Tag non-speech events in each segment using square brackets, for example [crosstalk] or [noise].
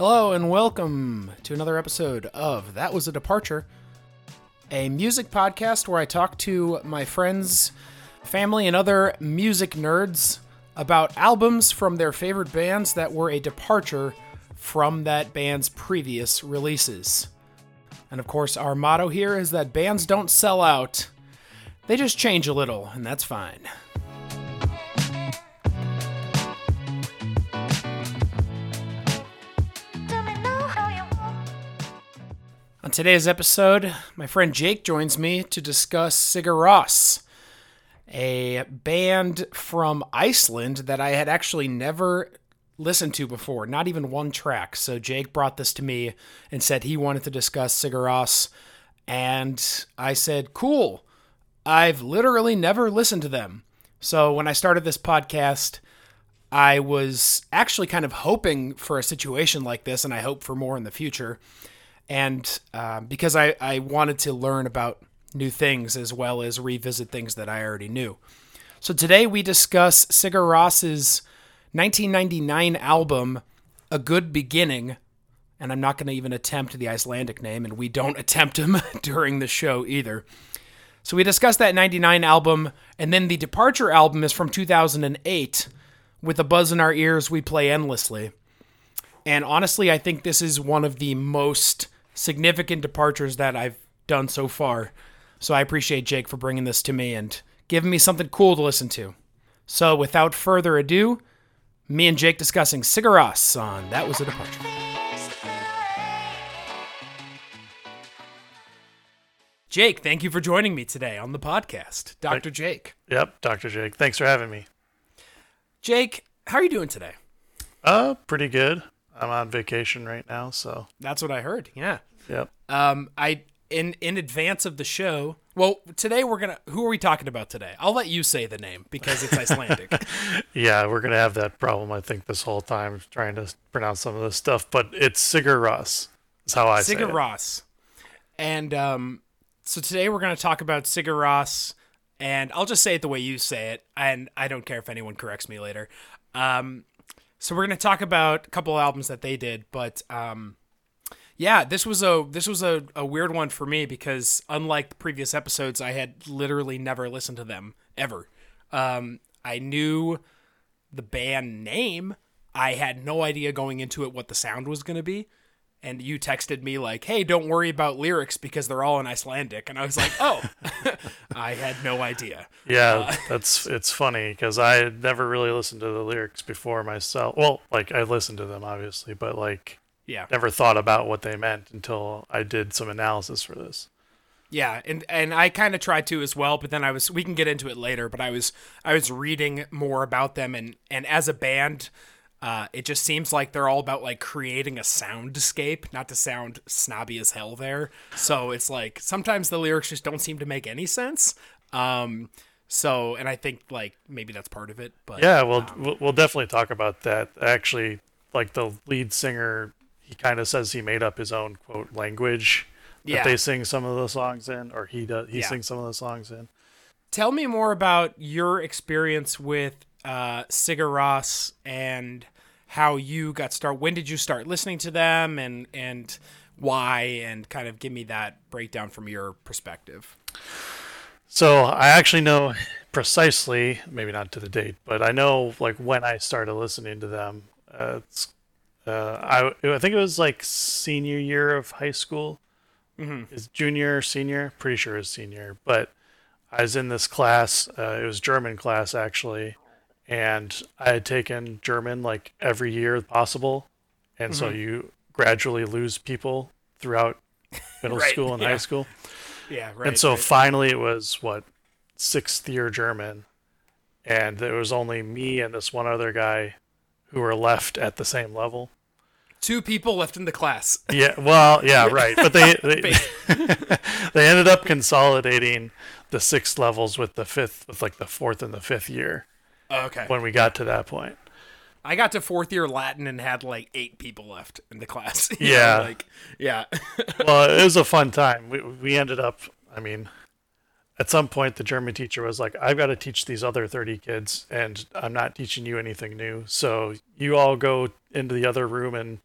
Hello and welcome to another episode of That Was a Departure, a music podcast where I talk to my friends, family, and other music nerds about albums from their favorite bands that were a departure from that band's previous releases. And of course, our motto here is that bands don't sell out, they just change a little, and that's fine. On today's episode, my friend Jake joins me to discuss Sigur Rós, a band from Iceland that I had actually never listened to before, not even one track. So Jake brought this to me and said he wanted to discuss Sigur Rós, and I said, "Cool." I've literally never listened to them. So when I started this podcast, I was actually kind of hoping for a situation like this, and I hope for more in the future and uh, because I, I wanted to learn about new things as well as revisit things that I already knew. So today we discuss Sigur Rós's 1999 album, A Good Beginning, and I'm not going to even attempt the Icelandic name, and we don't [laughs] attempt them [laughs] during the show either. So we discussed that 99 album, and then the Departure album is from 2008. With a buzz in our ears, we play endlessly. And honestly, I think this is one of the most significant departures that I've done so far. So I appreciate Jake for bringing this to me and giving me something cool to listen to. So without further ado, me and Jake discussing Sigur Rós on That Was a Departure. Jake, thank you for joining me today on the podcast. Dr. Jake. Yep, Dr. Jake. Thanks for having me. Jake, how are you doing today? Uh, pretty good. I'm on vacation right now, so That's what I heard. Yeah. Yep. Um, I in in advance of the show. Well, today we're gonna. Who are we talking about today? I'll let you say the name because it's Icelandic. [laughs] Yeah, we're gonna have that problem. I think this whole time trying to pronounce some of this stuff, but it's Sigur Rós. Is how I say Sigur it. Rós. And um, so today we're gonna talk about Sigur Rós, and I'll just say it the way you say it, and I don't care if anyone corrects me later. Um, so we're gonna talk about a couple albums that they did, but um, yeah, this was a this was a, a weird one for me because unlike the previous episodes, I had literally never listened to them ever. Um, I knew the band name. I had no idea going into it what the sound was going to be. And you texted me like, "Hey, don't worry about lyrics because they're all in Icelandic." And I was like, "Oh, [laughs] I had no idea." Yeah, [laughs] that's it's funny because I had never really listened to the lyrics before myself. Well, like I listened to them obviously, but like Yeah, never thought about what they meant until I did some analysis for this. yeah, and and I kind of tried to as well, but then I was. We can get into it later, but I was I was reading more about them, and and as a band, uh, it just seems like they're all about like creating a soundscape, not to sound snobby as hell there. So it's like sometimes the lyrics just don't seem to make any sense. Um, so and I think like maybe that's part of it, but Yeah, well, we'll we'll definitely talk about that. Actually, like the lead singer, he kind of says he made up his own quote language that Yeah. they sing some of the songs in, or he does. He Yeah. sings some of the songs in. tell me more about your experience with uh, Sigur Rós and how you got started. When did you start listening to them, and and why, and kind of give me that breakdown from your perspective. So I actually know precisely, maybe not to the date, but I know like when I started listening to them. Uh, it's, uh, I I think it was like senior year of high school. Mm-hmm. Is junior or senior? Pretty sure it's senior. But I was in this class. Uh, it was German class actually, and I had taken German like every year possible, and so you gradually lose people throughout [laughs] middle Right, school and yeah. high school. Yeah, right. And so right. finally, it was what sixth year German, and there was only me and this one other guy who were left at the same level. two people left in the class. [laughs] Yeah, well, yeah, right. But they they, [laughs] [laughs] they ended up consolidating the six levels with the fifth, with like the fourth and the fifth year oh, okay. when we got to that point. I got to fourth year Latin and had like eight people left in the class. You know, Yeah. like yeah. Well, it was a fun time. We we ended up. I mean, at some point, the German teacher was like, "I've got to teach these other thirty kids, and I'm not teaching you anything new. So you all go into the other room and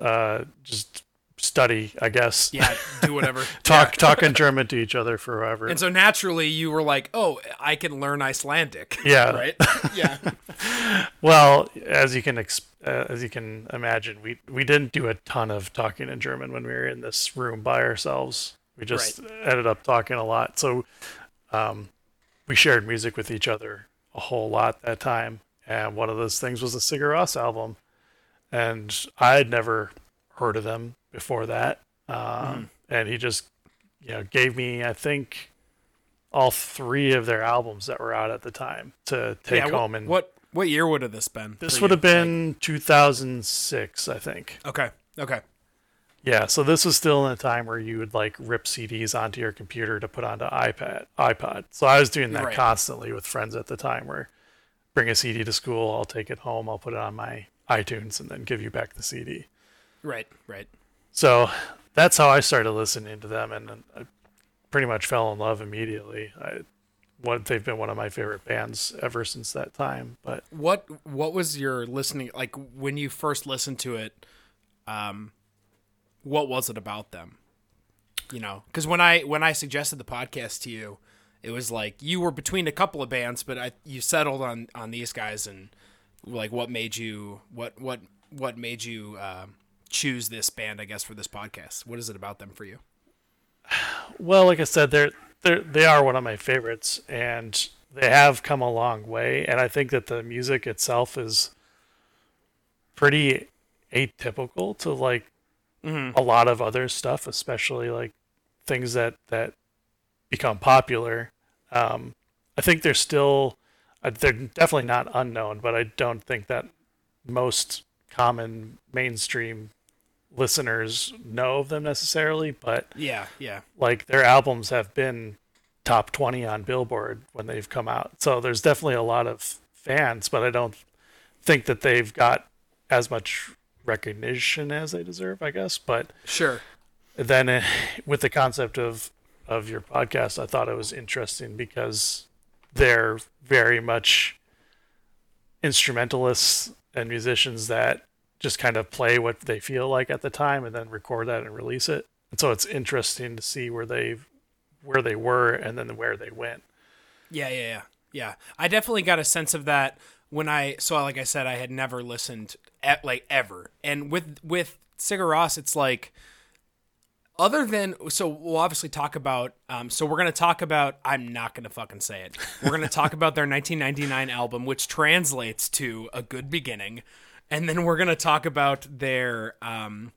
uh, just study, I guess. Yeah, do whatever. [laughs] talk Yeah. talk in German to each other forever. And so naturally, you were like, "Oh, I can learn Icelandic." [laughs] Yeah. Right. [laughs] Yeah. Well, as you can ex- uh, as you can imagine, we we didn't do a ton of talking in German when we were in this room by ourselves. We just ended up talking a lot. So, um, we shared music with each other a whole lot that time. And one of those things was the Sigur Rós album, and I had never heard of them before that. Um, And he just, you know, gave me I think all three of their albums that were out at the time to take yeah. home What, and what what year would have this been? this would you? have been 2006, I think. Okay. Okay. Yeah, so this was still in a time where you would like rip CDs onto your computer to put onto iPad, iPod. So I was doing that Right. constantly with friends at the time, where bring a CD to school, I'll take it home, I'll put it on my iTunes, and then give you back the CD. Right. Right. So that's how I started listening to them, and I pretty much fell in love immediately. I, what they've been one of my favorite bands ever since that time. But What what was your listening like when you first listened to it? Um, what was it about them? You know, because when I when I suggested the podcast to you, it was like you were between a couple of bands, but I you settled on on these guys and like what made you what what what made you uh, choose this band? I guess for this podcast, what is it about them for you? Well, like I said, they're they're they are one of my favorites, and they have come a long way. And I think that the music itself is pretty atypical to like a lot of other stuff, especially like things that that become popular. Um, I think they're still uh, they're definitely not unknown, but I don't think that most common mainstream listeners know of them necessarily. But Yeah, yeah, like their albums have been top 20 on Billboard when they've come out. So there's definitely a lot of fans, but I don't think that they've got as much recognition as they deserve, I guess. But sure. then uh, [laughs] with the concept of of your podcast, I thought it was interesting because they're very much instrumentalists and musicians that just kind of play what they feel like at the time and then record that and release it. And so it's interesting to see where they where they were and then where they went. Yeah, yeah, yeah, yeah. I definitely got a sense of that when I so like I said I had never listened at like ever, and with with Sigur Rós, it's like other than so we'll obviously talk about um so we're gonna talk about I'm not gonna fucking say it. We're gonna talk about their [laughs] 1999 album, which translates to a good beginning, and then we're gonna talk about their um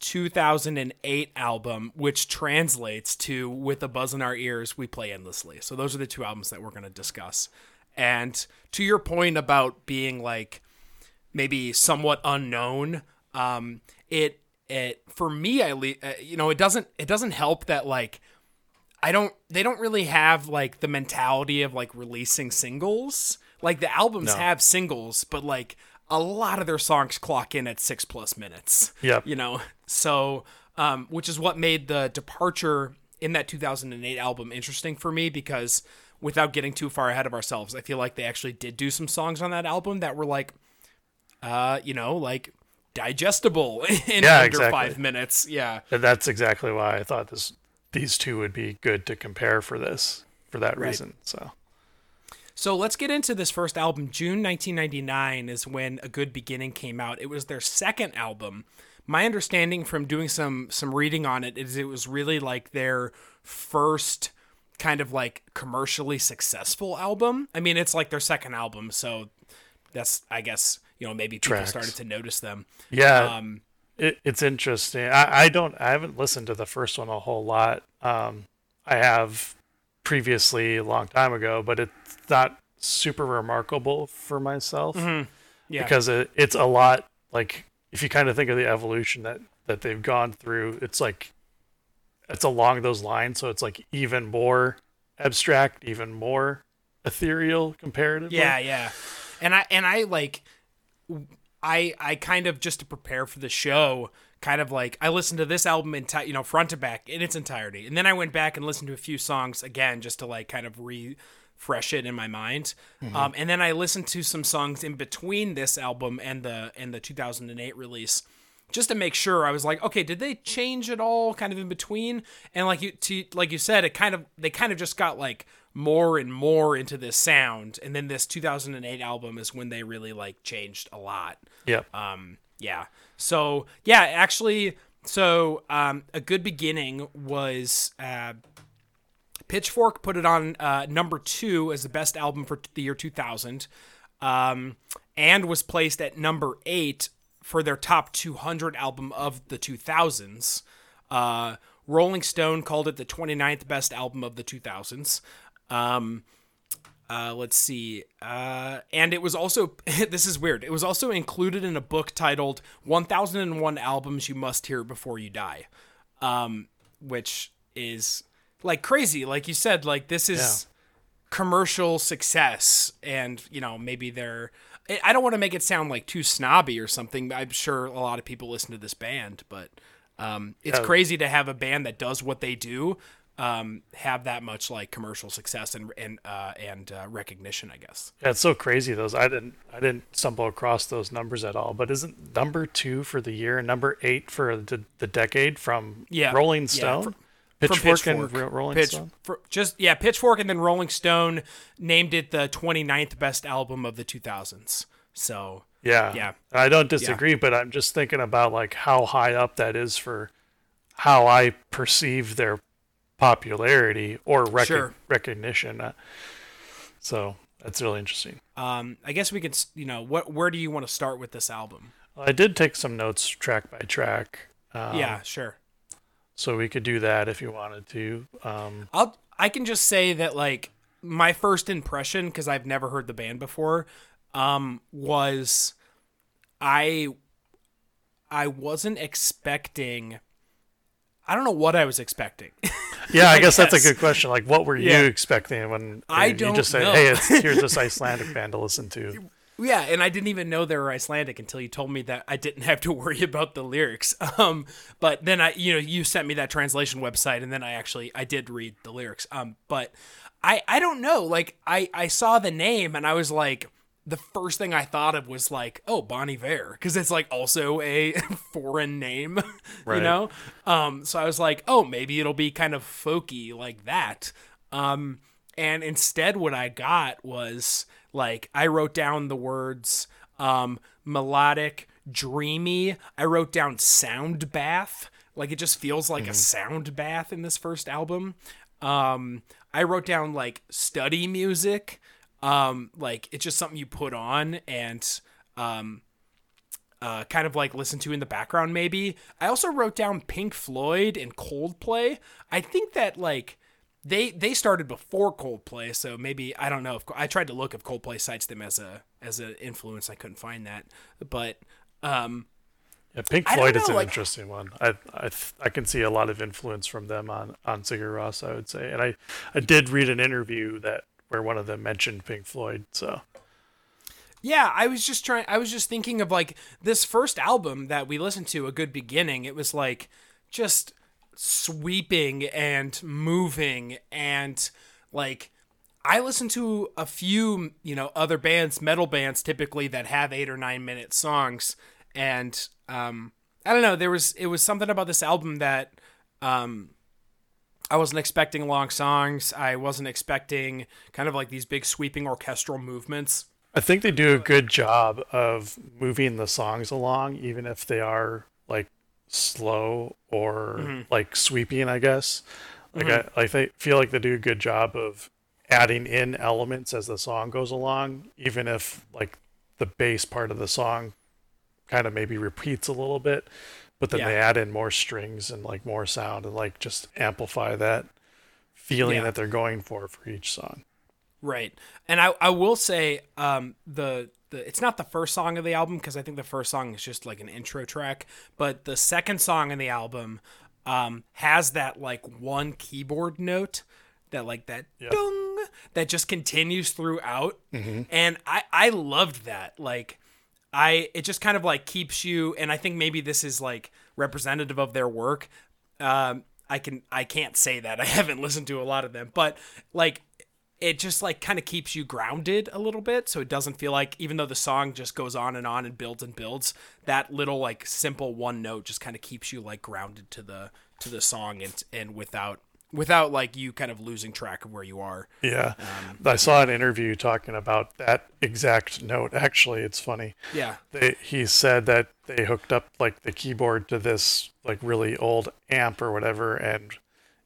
2008 album, which translates to "With a Buzz in Our Ears, We Play Endlessly." So those are the two albums that we're going to discuss. And to your point about being like maybe somewhat unknown, um, it it for me, I le- uh, you know, it doesn't it doesn't help that like I don't they don't really have like the mentality of like releasing singles. Like the albums No. have singles, but like a lot of their songs clock in at six plus minutes Yeah. you know so um, which is what made the departure in that 2008 album interesting for me because without getting too far ahead of ourselves i feel like they actually did do some songs on that album that were like uh you know like digestible [laughs] in Yeah, under exactly. five minutes yeah And that's exactly why I thought this these two would be good to compare for this for that reason. So So let's get into this first album. June 1999 is when A Good Beginning came out. It was their second album. My understanding from doing some some reading on it is it was really like their first kind of like commercially successful album. I mean, it's like their second album, so that's I guess, you know, maybe people Tracks. started to notice them. yeah, Um it, it's interesting. I, I don't I haven't listened to the first one a whole lot. Um, I have previously a long time ago, but it's not super remarkable for myself yeah. because it, it's a lot like if you kind of think of the evolution that that they've gone through, it's like it's along those lines. So it's like even more abstract, even more ethereal comparatively. Yeah, yeah. And I and I like I I kind of just to prepare for the show, kind of like I listened to this album in enti- you know, front to back in its entirety. And then I went back and listened to a few songs again just to like kind of refresh it in my mind. Um and then I listened to some songs in between this album and the and the 2008 release. Just to make sure, I was like, okay, did they change at all, kind of in between? And like you, to, like you said, it kind of they kind of just got like more and more into this sound, and then this 2008 album is when they really like changed a lot. Yep. Um, yeah. So yeah, actually, so um, a good beginning was uh, Pitchfork put it on uh, number two as the best album for the year 2000, um, and was placed at number eight for their top 200 album of the 2000s. Uh, Rolling Stone called it the 29th best album of the 2000s. Um, uh, let's see. Uh, and it was also, [laughs] this is weird, it was also included in a book titled 1001 Albums You Must Hear Before You Die, um, which is like crazy. Like you said, like this is commercial success. And, you know, maybe they're, I- don't want to make it sound like too snobby or something. I'm sure a lot of people listen to this band, but um, it's Yeah. crazy to have a band that does what they do um, have that much like commercial success and and uh, and uh, recognition, I guess. Yeah, it's so crazy those. I didn't I didn't stumble across those numbers at all. But isn't number two for the year and number eight for the, the decade from Yeah, Rolling yeah, Stone, fr- Pitchfork, and Rolling Pitch- Stone? for- just yeah, Pitchfork and then Rolling Stone named it the 29th best album of the 2000s. So Yeah, Yeah. I don't disagree, but I'm just thinking about like how high up that is for how I perceive their popularity or rec- Sure. recognition. Uh, So that's really interesting. um, I guess we could you know what where do you want to start with this album? I did take some notes track by track. Um, yeah, sure. So we could do that if you wanted to. Um, I'll I can just say that like my first impression because I've never heard the band before um was I I wasn't expecting I don't know what I was expecting. [laughs] yeah, I, guess, that's a good question. Like, what were Yeah. you expecting when I you don't just said, know. "Hey, it's, here's [laughs] this Icelandic band to listen to"? Yeah, and I didn't even know they were Icelandic until you told me that I didn't have to [laughs] worry about the lyrics. [laughs] Um but then I you know you sent me that translation website and then I actually I did read the lyrics. Um but I I don't know like I I saw the name and I was like the first thing I thought of was like, oh, Bon Iver, because it's like also a [laughs] foreign name, you know. Um, so I was like, oh, maybe it'll be kind of folky like that. Um, and instead, what I got was like I wrote down the words um, melodic, dreamy. I wrote down sound bath. Like it just feels like a sound bath in this first album. Um, I wrote down like study music. Um, like it's just something you put on and um, uh, kind of like listen to in the background maybe. I also wrote down Pink Floyd and Coldplay. I think that like they they started before Coldplay, so maybe I don't know if I tried to look if Coldplay cites them as a as an influence. I couldn't find that, but um, Yeah, Pink Floyd is an like- interesting one. I I I can see a lot of influence from them on on Sigur Rós. I would say, and I I did read an interview that where one of them mentioned Pink Floyd. So Yeah, I was just trying. I was just thinking of like this first album that we listened to, A Good Beginning. It was like just sweeping and moving and like I listen to a few, you know, other bands, metal bands typically that have 8 or 9 minute songs and um I don't know, there was it was something about this album that um I wasn't expecting long songs. I wasn't expecting kind of like these big sweeping orchestral movements. I think they do a good job of moving the songs along, even if they are like slow or Mm-hmm. like sweeping. I guess. Like I, I think feel like they do a good job of adding in elements as the song goes along, even if like the bass part of the song kind of maybe repeats a little bit, but then Yeah. they add in more strings and like more sound and like just amplify that feeling Yeah. that they're going for for each song. Right. And I, I will say um, the the it's not the first song of the album because I think the first song is just like an intro track, but the second song in the album um, has that like one keyboard note that like that dung that just continues throughout, and I I loved that like. I it just kind of like keeps you and I think maybe this is like representative of their work. Um I can I can't say that. [laughs] I haven't listened to a lot of them, but like it just like kind of keeps you grounded a little bit so it doesn't feel like even though the song just goes on and on and builds and builds that little like simple one note just kind of keeps you like grounded to the to the song and and without without like you kind of losing track of where you are Yeah. Um, I saw an interview talking about that exact note. Actually, it's funny. yeah They, he said that they hooked up like the keyboard to this like really old amp or whatever, and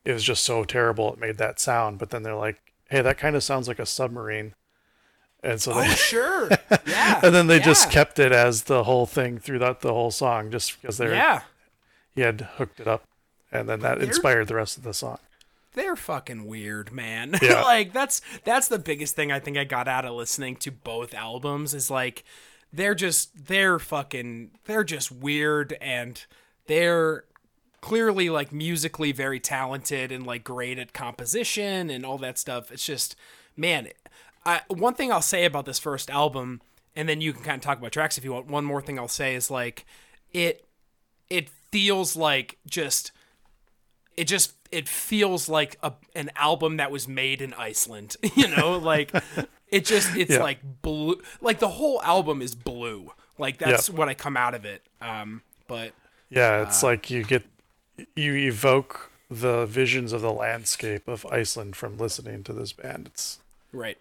it was just so terrible it made that sound. But then they're like, "Hey, that kind of sounds like a submarine," and so they oh sure [laughs] yeah and then they just kept it as the whole thing throughout the whole song, just because they are yeah he had hooked it up, and then that inspired the rest of the song. they're fucking weird, man. [laughs] Yeah. like that's that's the biggest thing I think I got out of listening to both albums is like they're just they're fucking they're just weird and they're clearly like musically very talented and like great at composition and all that stuff. It's just man, I, one thing I'll say about this first album and then you can kind of talk about tracks if you want. One more thing I'll say is like it it feels like just it just it feels like a an album that was made in Iceland, [laughs] you know, like it just it's Yeah. like blue like the whole album is blue. Like that's Yeah. what I come out of it. Um but Yeah, it's like you get you evoke the visions of the landscape of Iceland from listening to this band. It's right.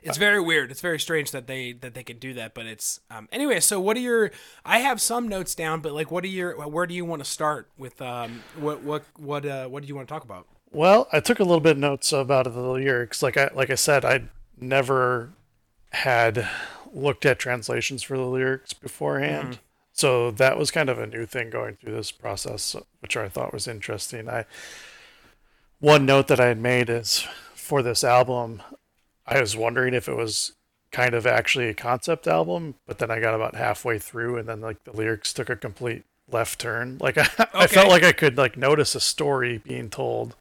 It's very weird. It's very strange that they that they could do that, but it's um anyway, so what are your I have some notes down, but like what are your where do you want to start with um what what what uh what do you want to talk about? well, I took a little bit of notes about the lyrics. Like I like I said, I never had looked at translations for the lyrics beforehand. So that was kind of a new thing going through this process, which I thought was interesting. I one note that I had made is for this album, I was wondering if it was kind of actually a concept album, but then I got about halfway through and then like the lyrics took a complete left turn. Like [laughs] I, I felt like I could like notice a story being told.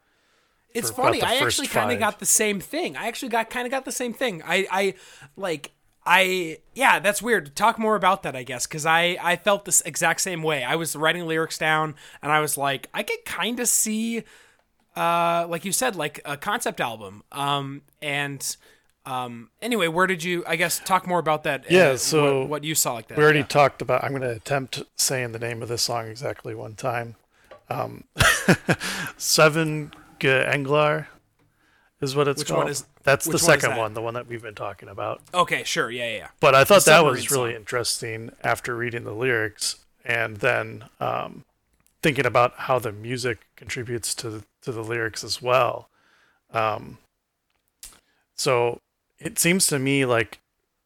It's funny. I actually kind of got the same thing. I actually got kind of got the same thing. I I like I yeah, that's weird. Talk more about that, I guess, because I I felt this exact same way. I was writing lyrics down, and I was like, I could kind of see, uh, like you said, like a concept album. Um, and um, anyway, where did you? I guess talk more about that. Yeah, what- so what, you saw like that. We already yeah. talked about. I'm going to attempt saying the name of this song exactly one time. Um, [laughs] Seven Englar is what it's Which called. one is- That's the which one is second that? one, the one that we've been talking about. Okay, sure. Yeah, yeah. yeah. But I thought that submarine was really song. interesting after reading the lyrics and then um, thinking about how the music contributes to the, to the lyrics as well. Um, so it seems to me like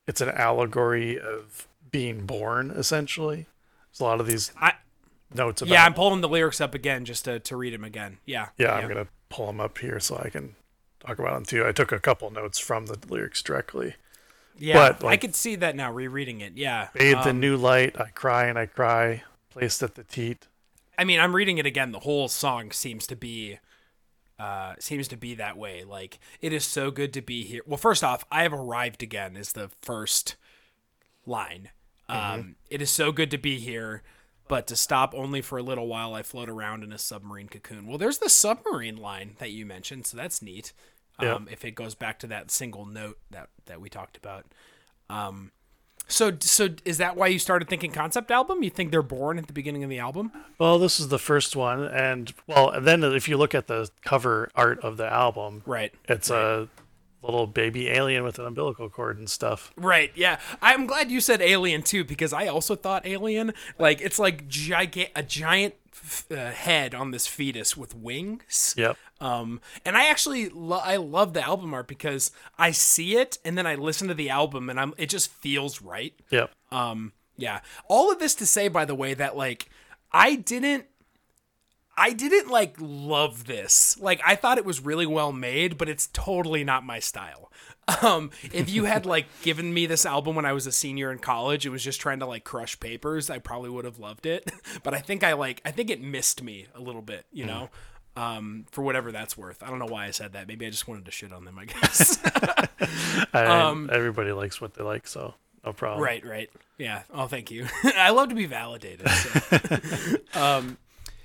it's an allegory of being born, essentially. There's a lot of these I notes about. yeah, I'm pulling the lyrics up again just to to read them again. Yeah. yeah, I'm gonna pull them up here so I can talk about them too. I took a couple notes from the lyrics directly. Yeah, But, I like- could see that now rereading it. Yeah. Bathed in Um, new light, I cry and I cry, placed at the teat. I mean, I'm reading it again. The whole song seems to be uh seems to be that way. Like it is so good to be here. Well, first off, I have arrived again is the first line. Um it is so good to be here, but to stop only for a little while I float around in a submarine cocoon. Well, there's the submarine line that you mentioned, so that's neat. Yeah. Um if it goes back to that single note that that we talked about. Um so so is that why you started thinking concept album? You think they're born at the beginning of the album? Well, this is the first one, and well, and then if you look at the cover art of the album, Right. it's a little baby alien with an umbilical cord and stuff. Right. Yeah. I'm glad you said Alien too because I also thought Alien. Like it's like giga- a giant f- uh, head on this fetus with wings. Yep. Um, and I actually lo- I love the album art because I see it and then I listen to the album and I'm it just feels right. Yep. Um, yeah. All of this to say, by the way, that like I didn't. I didn't like love this. Like I thought it was really well made, but it's totally not my style. Um, if you had like [laughs] given me this album when I was a senior in college, it was just trying to like crush papers, I probably would have loved it. [laughs] But I think I like I think it missed me a little bit, you know. Um, for whatever that's worth. I don't know why I said that. Maybe I just wanted to shit on them, I guess. [laughs] I, everybody likes what they like, so no problem. Right, right. Yeah. Oh, thank you. I love to be validated. so. um,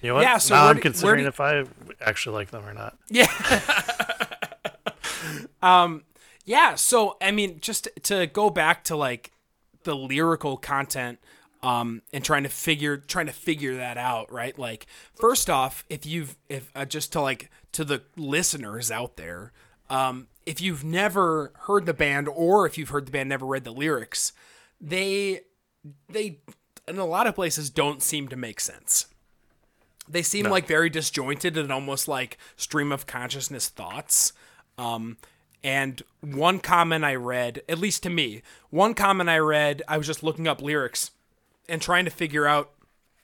You know what? Yeah, so now I'm do- considering do- if I actually like them or not. yeah. [laughs] um, Yeah, so I mean, just to go back to like the lyrical content um and trying to figure trying to figure that out, right? Like first off, if you've if uh, just to like to the listeners out there, um if you've never heard the band or if you've heard the band never read the lyrics, they they in a lot of places don't seem to make sense. They seem No. like very disjointed and almost like stream of consciousness thoughts. Um, and one comment I read, at least to me, one comment I read, I was just looking up lyrics and trying to figure out.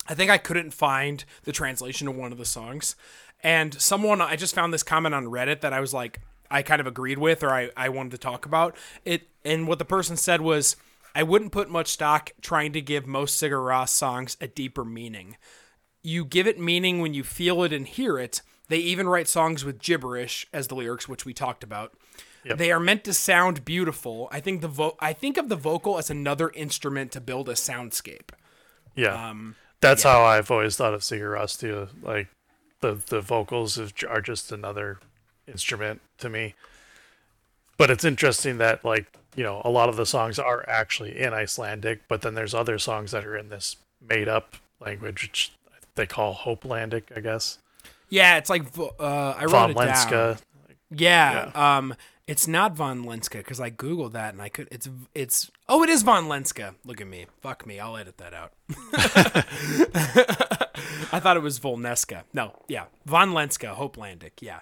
I think I couldn't find the translation of one of the songs. And someone, I just found this comment on Reddit that I was like, I kind of agreed with or I, I wanted to talk about. It and what the person said was, I wouldn't put much stock trying to give most Sigur Rós songs a deeper meaning. You give it meaning when you feel it and hear it. They even write songs with gibberish as the lyrics, which we talked about. Yep. They are meant to sound beautiful. I think the vo- I think of the vocal as another instrument to build a soundscape. Yeah, Um, that's how I've always thought of Sigur Rós too. Like the the vocals are just another instrument to me. But it's interesting that like you know a lot of the songs are actually in Icelandic, but then there's other songs that are in this made up language, which they call Hopelandic, I guess. Yeah, it's like uh, I wrote Von it down. Lenska. Yeah, um, it's not Vonlenska because I googled that and I could. It's it's oh, it is Vonlenska. Look at me, fuck me. I'll edit that out. [laughs] I thought it was Volneska. No, yeah, Vonlenska, Hopelandic. Yeah.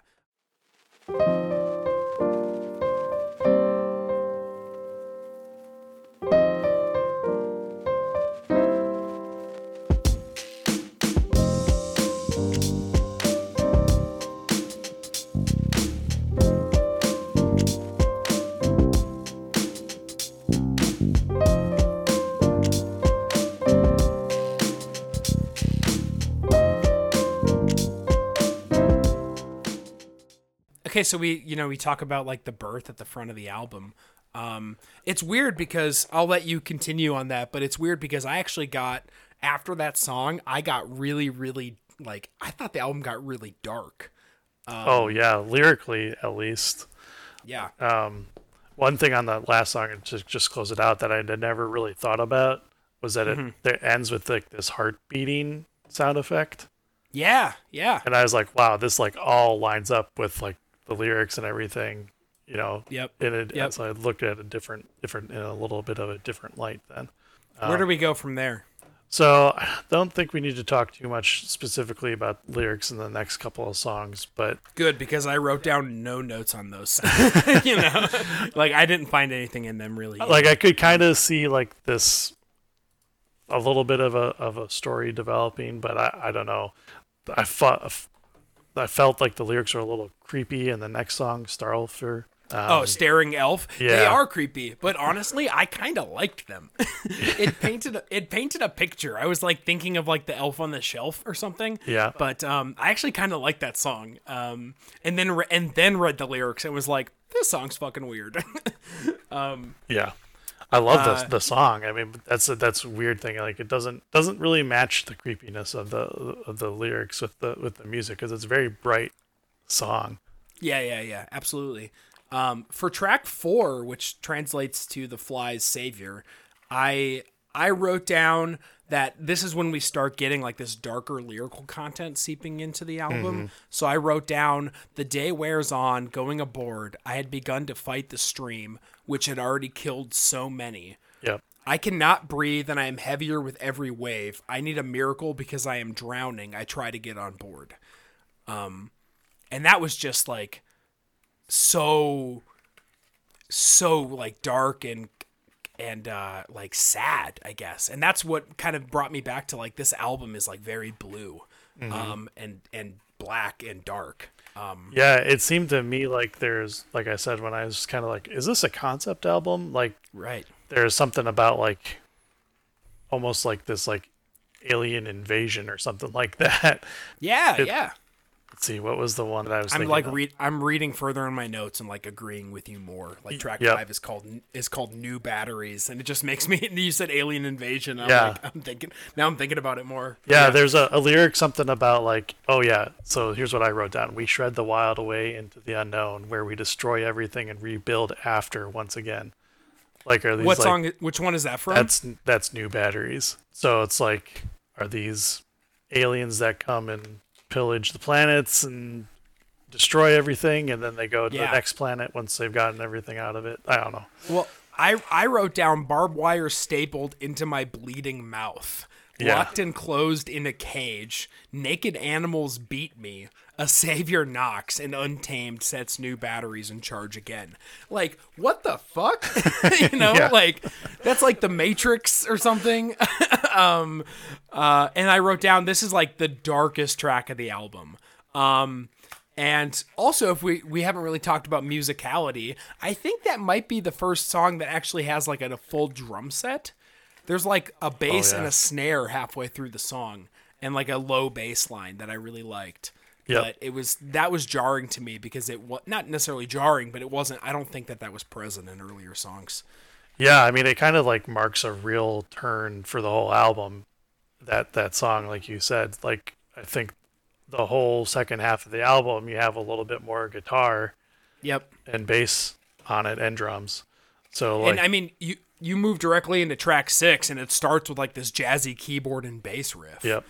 Okay, so we you know we talk about like the birth at the front of the album. Um, it's weird because I'll let you continue on that, but it's weird because I actually got after that song, I got really really like I thought the album got really dark. oh yeah, lyrically at least. Yeah. Um, one thing on that last song, and to just close it out, that I had never really thought about was that it, it ends with like this heart beating sound effect, Yeah, yeah. and I was like, wow, this like all lines up with like the lyrics and everything, you know. Yep. In it, Yep. so I looked at a different, different, in a little bit of a different light then. Where do um, we go from there? So I don't think we need to talk too much specifically about lyrics in the next couple of songs, but Good because I wrote down no notes on those. [laughs] [laughs] you know, like I didn't find anything in them really. like I could kind of see like this a little bit of a of a story developing, but I I don't know. I felt I felt like the lyrics are a little creepy in the next song, Starálfur. Um, Oh, staring elf. Yeah. They are creepy, but honestly, I kind of liked them. [laughs] it painted it painted a picture. I was like thinking of like the elf on the shelf or something. Yeah. But um, I actually kind of liked that song. Um, and then re- and then read the lyrics and was like, this song's fucking weird. [laughs] Um, yeah. I love Uh, the the song. I mean, that's a, that's a weird thing. Like it doesn't doesn't really match the creepiness of the of the lyrics with the with the music because it's a very bright song. Yeah, yeah, yeah, absolutely. Um, for track four, which translates to the fly's savior, I I wrote down that this is when we start getting like this darker lyrical content seeping into the album. So I wrote down the day wears on, going aboard. I had begun to fight the stream, which had already killed so many. Yep. I cannot breathe and I am heavier with every wave. I need a miracle because I am drowning. I try to get on board. Um and that was just like so so like dark and and uh like sad, I guess. And that's what kind of brought me back to like this album is like very blue. Um and and black and dark. Um Yeah, it seemed to me like there's like I said when I was kind of like, is this a concept album? Like right. there's something about like almost like this like alien invasion or something like [laughs] that. Yeah, It- yeah. Let's see, what was the one that I was I'm like of? read I'm reading further in my notes and like agreeing with you more. Like track Yep. five is called is called New Batteries, and it just makes me. [laughs] You said Alien Invasion. I'm Yeah. like, I'm thinking now. I'm thinking about it more. Yeah, there's a, a lyric something about like, oh yeah. So here's what I wrote down: We shred the wild away into the unknown, where we destroy everything and rebuild after once again. Like, are these What like, song? Which one is that from? That's that's new batteries. So it's like, are these aliens that come and pillage the planets and destroy everything, and then they go to Yeah. the next planet once they've gotten everything out of it? I don't know. Well, I I wrote down barbed wire stapled into my bleeding mouth, Yeah. locked and closed in a cage. Naked animals beat me. A savior knocks and untamed sets new batteries in charge again. Like what the fuck? [laughs] you know, Yeah. like that's like the Matrix or something. [laughs] um, uh, and I wrote down this is like the darkest track of the album. Um, and also, if we we haven't really talked about musicality, I think that might be the first song that actually has like a, full drum set. There's like a oh, bass and yeah. a snare halfway through the song, and like a low bass line that I really liked. Yep. But it was that was jarring to me because it was not necessarily jarring, but it wasn't. I don't think that that was present in earlier songs. Yeah, I mean, it kind of like marks a real turn for the whole album. That that song, like you said, like I think the whole second half of the album, you have a little bit more guitar Yep. and bass on it and drums. So like, and I mean, you you move directly into track six, and it starts with like this jazzy keyboard and bass riff. yep,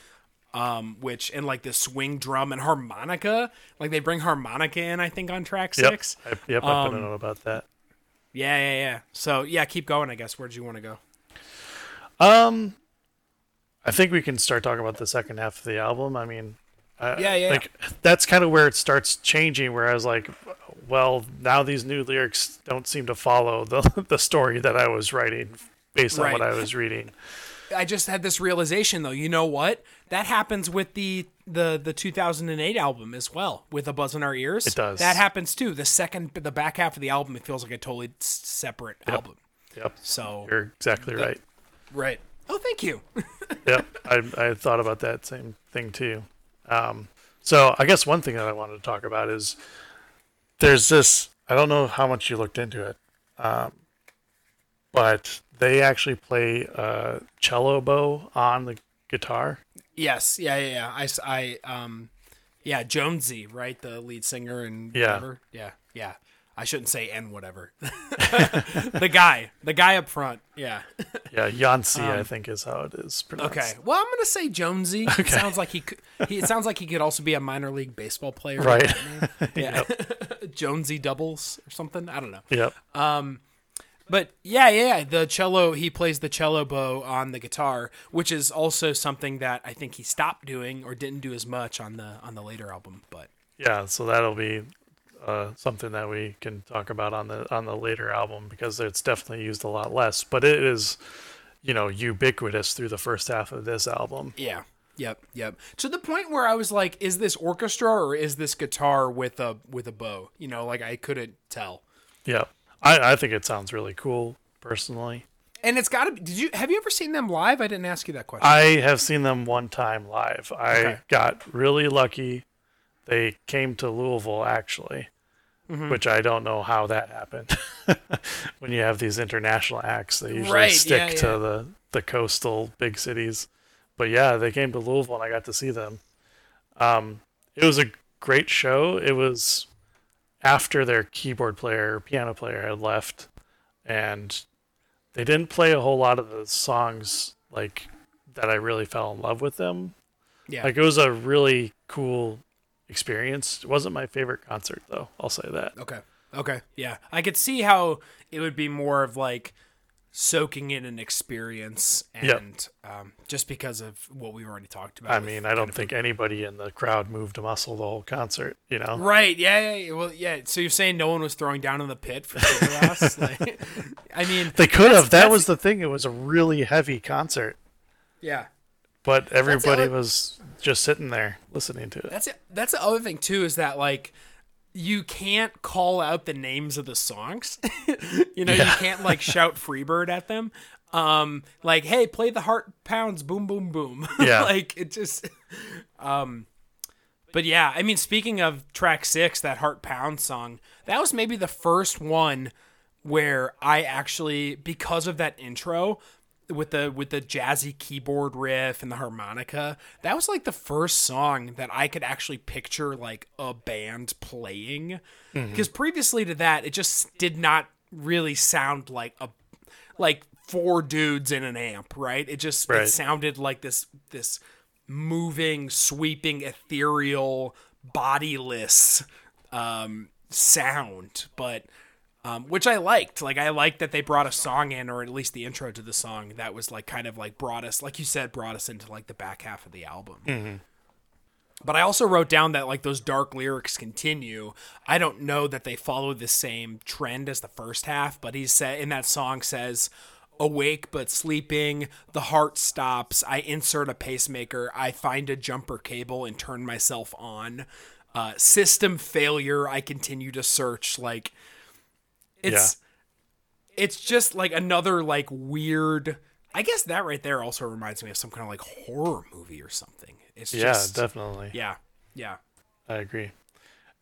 um, which and like the swing drum and harmonica. Like they bring harmonica in, I think, on track yep, six. I, yep. I Um, don't know about that. Yeah, yeah, yeah. So yeah, keep going. I guess. Where would you want to go? Um, I think we can start talking about the second half of the album. I mean, I, Yeah, yeah. Like that's kind of where it starts changing. Where I was like, well, now these new lyrics don't seem to follow the [laughs] the story that I was writing based on what I was reading. I just had this realization though. You know what? That happens with the the the 2008 album as well, with a buzz in our ears. It does. That happens too. The second, the back half of the album, it feels like a totally separate album. Yep, So you're exactly right. right. Oh, thank you. [laughs] yep, I I thought about that same thing too. Um, so I guess one thing that I wanted to talk about is there's this. I don't know how much you looked into it, um, but they actually play a cello bow on the guitar. yes. Yeah. Yeah. Yeah. I, I, um. Yeah. Jonesy, right? The lead singer and Yeah. whatever. Yeah. Yeah. I shouldn't say and whatever. [laughs] the guy, the guy up front. Yeah. Yeah, Yancy, I think is how it is pronounced. Um, Okay. Well, I'm gonna say Jonesy. It sounds like he could. He, it sounds like he could also be a minor league baseball player. Right. Yeah. [laughs] [laughs] Jonesy doubles or something. I don't know. Yep. Um, but yeah, yeah, yeah, the cello. He plays the cello bow on the guitar, which is also something that I think he stopped doing or didn't do as much on the on the later album. But Yeah, so that'll be uh, something that we can talk about on the on the later album because it's definitely used a lot less, but it is, you know, ubiquitous through the first half of this album. yeah. Yep, yep. To the point where I was like, "Is this orchestra or is this guitar with a with a bow?" You know, like I couldn't tell. Yeah, I I think it sounds really cool personally. And it's got to be. Did you have you ever seen them live? I didn't ask you that question. I have seen them one time live. I Okay. got really lucky. They came to Louisville actually, Mm-hmm. which I don't know how that happened. [laughs] when you have these international acts, they usually Right, stick yeah, to yeah. the the coastal big cities. But yeah, they came to Louisville and I got to see them. Um, it was a great show. It was after their keyboard player, piano player had left, and they didn't play a whole lot of the songs like that I really fell in love with them. yeah. Like it was a really cool experience. It wasn't my favorite concert though, I'll say that. Okay. Okay. Yeah. I could see how it would be more of like soaking in an experience and um, just because of what we've already talked about. I mean, I don't think anybody in the crowd moved a muscle the whole concert, you know. Right. Yeah, yeah. yeah. Well, yeah. So you're saying no one was throwing down in the pit for Rós? [laughs] like, I mean, They could have. That was the thing. It was a really heavy concert, yeah. But everybody other- was just sitting there listening to it. That's it. That's the other thing too is that like you can't call out the names of the songs. [laughs] you know, you can't like shout Freebird at them. Um, like, hey, play the heart pounds, boom, boom, boom. [laughs] Yeah. like it just. Um, But yeah, I mean, speaking of track six, that Heart Pound song, that was maybe the first one where I actually, because of that intro, with the with the jazzy keyboard riff and the harmonica, that was like the first song that I could actually picture like a band playing. Because previously to that, it just did not really sound like a like four dudes in an amp, right? It just it sounded like this this moving, sweeping, ethereal, bodiless um, sound, but um, which I liked. Like I liked that they brought a song in, or at least the intro to the song that was like kind of like brought us, like you said, brought us into like the back half of the album. But I also wrote down that like those dark lyrics continue. I don't know that they follow the same trend as the first half, but he said in that song says awake but sleeping, the heart stops, I insert a pacemaker, I find a jumper cable and turn myself on. Uh, system failure, I continue to search like it's it's just like another like weird I guess that right there also reminds me of some kind of like horror movie or something. It's Yeah, just definitely. yeah, yeah. I agree.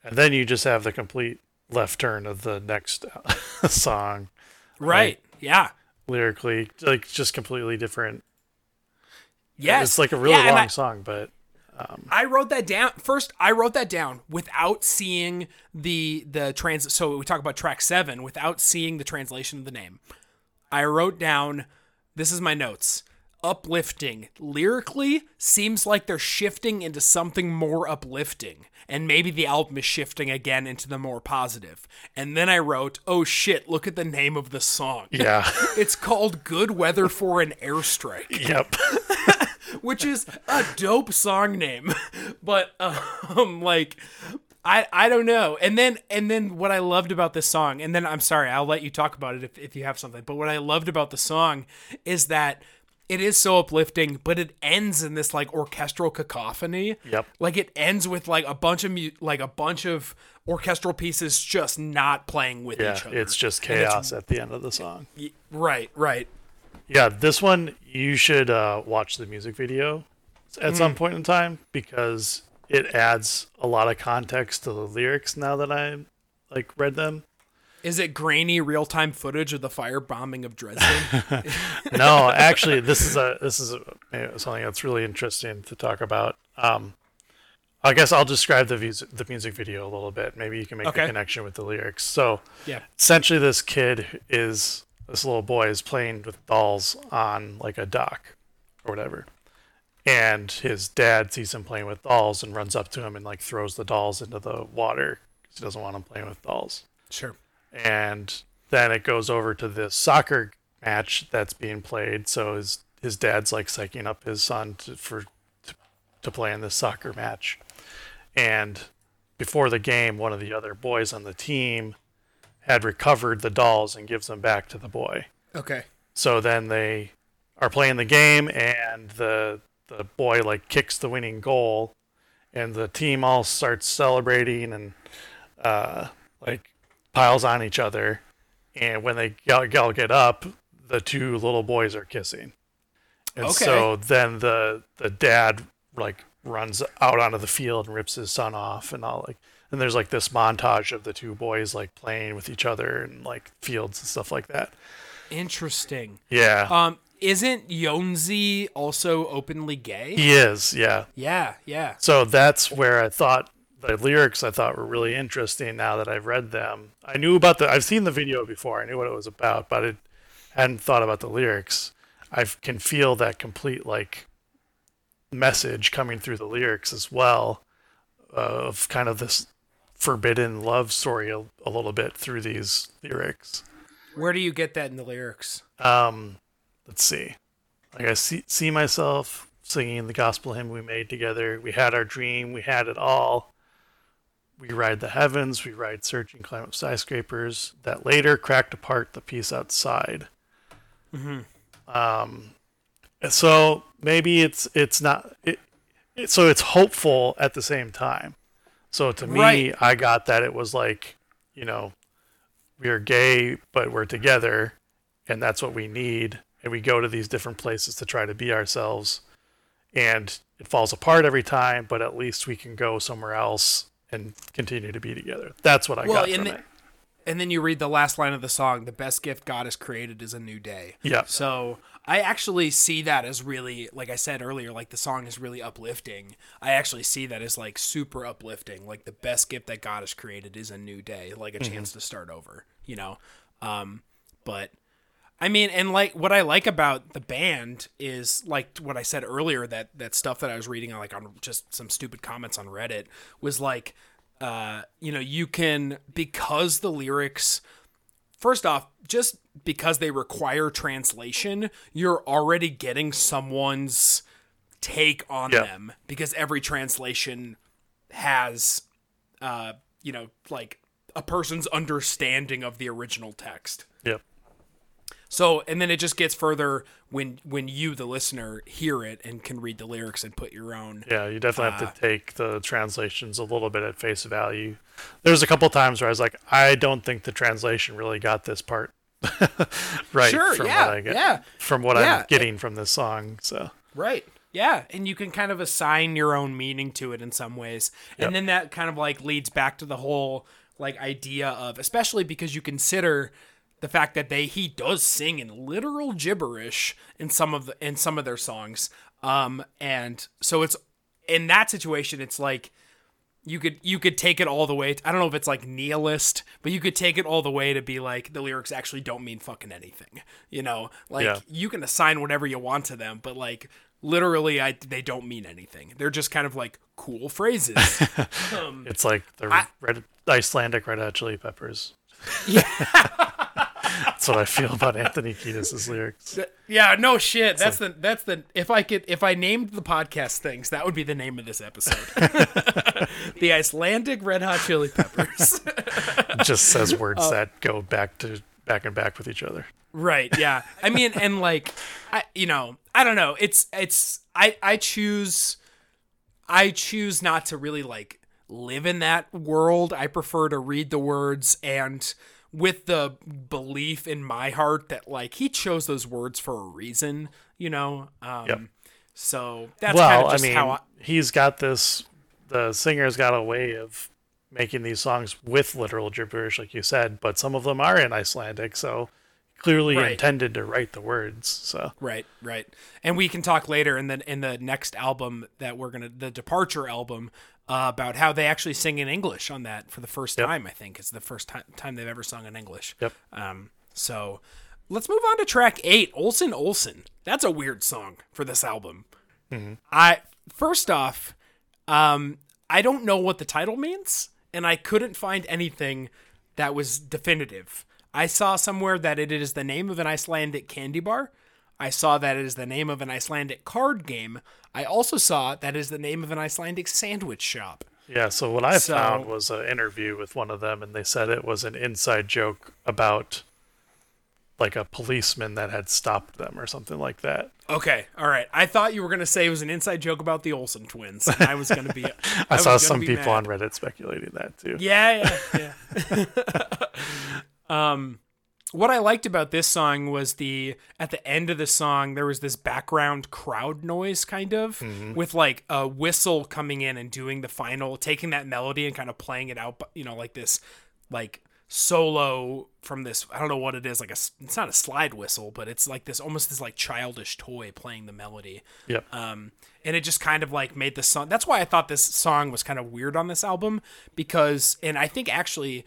And then you just have the complete left turn of the next uh, [laughs] song Right. Yeah. lyrically, like just completely different. Yes. It's like a really Yeah, long I- song, but I wrote that down first. I wrote that down without seeing the the trans. So we talk about track seven without seeing the translation of the name. I wrote down. This is my notes. Uplifting lyrically seems like they're shifting into something more uplifting, and maybe the album is shifting again into the more positive. And then I wrote, "Oh shit! Look at the name of the song. yeah. [laughs] It's called "Good Weather for an Airstrike." yep. [laughs] which is a dope song name [laughs] but um like I, I don't know and then and then what i loved about this song and then i'm sorry i'll let you talk about it if, if you have something but what i loved about the song is that it is so uplifting but it ends in this like orchestral cacophony Yep. like it ends with like a bunch of mu- like a bunch of orchestral pieces just not playing with Yeah. each other It's just And it's- chaos at the end of the song. right right Yeah, this one you should uh, watch the music video at some point in time because it adds a lot of context to the lyrics now that I like read them. is it grainy real-time footage of the firebombing of dresden [laughs] [laughs] No, actually, this is a this is a, something that's really interesting to talk about. Um, I guess I'll describe the vis- the music video a little bit. Maybe you can make Okay. the connection with the lyrics. So, Yeah. essentially, this kid is this little boy is playing with dolls on like a dock or whatever, and his dad sees him playing with dolls and runs up to him and like throws the dolls into the water because he doesn't want him playing with dolls Sure. and then it goes over to this soccer match that's being played. So his his dad's like psyching up his son to, for to, to play in this soccer match, and before the game, one of the other boys on the team had recovered the dolls and gives them back to the boy. Okay. So then they are playing the game, and the the boy like kicks the winning goal, and the team all starts celebrating and uh, like piles on each other. And when they all get up, the two little boys are kissing. And Okay. so then the the dad like runs out onto the field and rips his son off and all like and there's like this montage of the two boys like playing with each other and like fields and stuff like that. Interesting. Yeah. Um, isn't Jónsi also openly gay? He is, yeah. Yeah, yeah. So that's where I thought the lyrics I thought were really interesting now that I've read them. I knew about the I've seen the video before. I knew what it was about, but I hadn't thought about the lyrics. I can feel that complete like message coming through the lyrics as well of kind of this forbidden love story a, a little bit through these lyrics. Where do you get that in the lyrics? Um, let's see. Like I see see myself singing the gospel hymn we made together. We had our dream. We had it all. We ride the heavens. We ride searching, climb up skyscrapers that later cracked apart the piece outside. Hmm. Um, so maybe it's it's not it, it. So it's hopeful at the same time. So to me, Right. I got that it was like, you know, we are gay, but we're together, and that's what we need. And we go to these different places to try to be ourselves. And it falls apart every time, but at least we can go somewhere else and continue to be together. That's what I Well, got from and it. and then you read the last line of the song: "The best gift God has created is a new day." Yeah. So I actually see that as really, like I said earlier, like the song is really uplifting. I actually see that as like super uplifting. Like the best gift that God has created is a new day, like a chance to start over. You know, um, but I mean, and like what I like about the band is like what I said earlier that that stuff that I was reading on like on just some stupid comments on Reddit was like, uh, you know, you can because the lyrics first off, just because they require translation, you're already getting someone's take on Yeah. them because every translation has, uh, you know, like a person's understanding of the original text. So, and then it just gets further when when you, the listener, hear it and can read the lyrics and put your own. Yeah, you definitely have Uh, to take the translations a little bit at face value. There's a couple times where I was like, I don't think the translation really got this part [laughs] right Sure, from yeah, what I get yeah. from what Yeah. I'm getting from this song. So Right. Yeah, and you can kind of assign your own meaning to it in some ways. And Yep. then that kind of like leads back to the whole like idea of especially because you consider the fact that they he does sing in literal gibberish in some of the in some of their songs. Um and so it's in that situation it's like you could you could take it all the way. to, I don't know if it's like nihilist, but you could take it all the way to be like the lyrics actually don't mean fucking anything. You know, like Yeah. you can assign whatever you want to them, but like literally, I they don't mean anything. They're just kind of like cool phrases. [laughs] it's like the I- red Icelandic Red Hot Chili Peppers. yeah, [laughs] That's what I feel about Anthony Kiedis' lyrics. yeah, no shit. That's the that's the if I could if I named the podcast things, that would be the name of this episode. [laughs] the Icelandic Red Hot Chili Peppers. Just says words Oh. that go back to back and back with each other. Right. Yeah. I mean, and like, I you know, I don't know. It's it's I I choose, I choose not to really like live in that world. I prefer to read the words and with the belief in my heart that like he chose those words for a reason. You know. Um, Yep. So that's kind well, of just I mean, how I, he's got this. The singer's got a way of making these songs with literal gibberish, like you said, but some of them are in Icelandic, so clearly Right. intended to write the words. So Right, right. And we can talk later in the in the next album that we're gonna the Departure album uh, about how they actually sing in English on that for the first Yep. time. I think it's the first time time they've ever sung in English. Yep. Um. So let's move on to track eight, Olsen Olsen. That's a weird song for this album. I first off, um, I don't know what the title means, and I couldn't find anything that was definitive. I saw somewhere that it is the name of an Icelandic candy bar. I saw that it is the name of an Icelandic card game. I also saw that it is the name of an Icelandic sandwich shop. yeah, so what I So- found was an interview with one of them, and they said it was an inside joke about like a policeman that had stopped them or something like that. Okay, all right. I thought you were gonna say it was an inside joke about the Olsen twins. and [laughs] I was gonna be. I, I, saw some people mad. on Reddit speculating that too. Yeah, yeah, yeah. [laughs] [laughs] um, what I liked about this song was the at the end of the song there was this background crowd noise kind of with like a whistle coming in and doing the final, taking that melody and kind of playing it out, you know, like this, like solo from this i don't know what it is like a it's not a slide whistle but it's like this almost this like childish toy playing the melody Yep. um, and it just kind of like made the song. That's why I thought this song was kind of weird on this album because, and I think actually,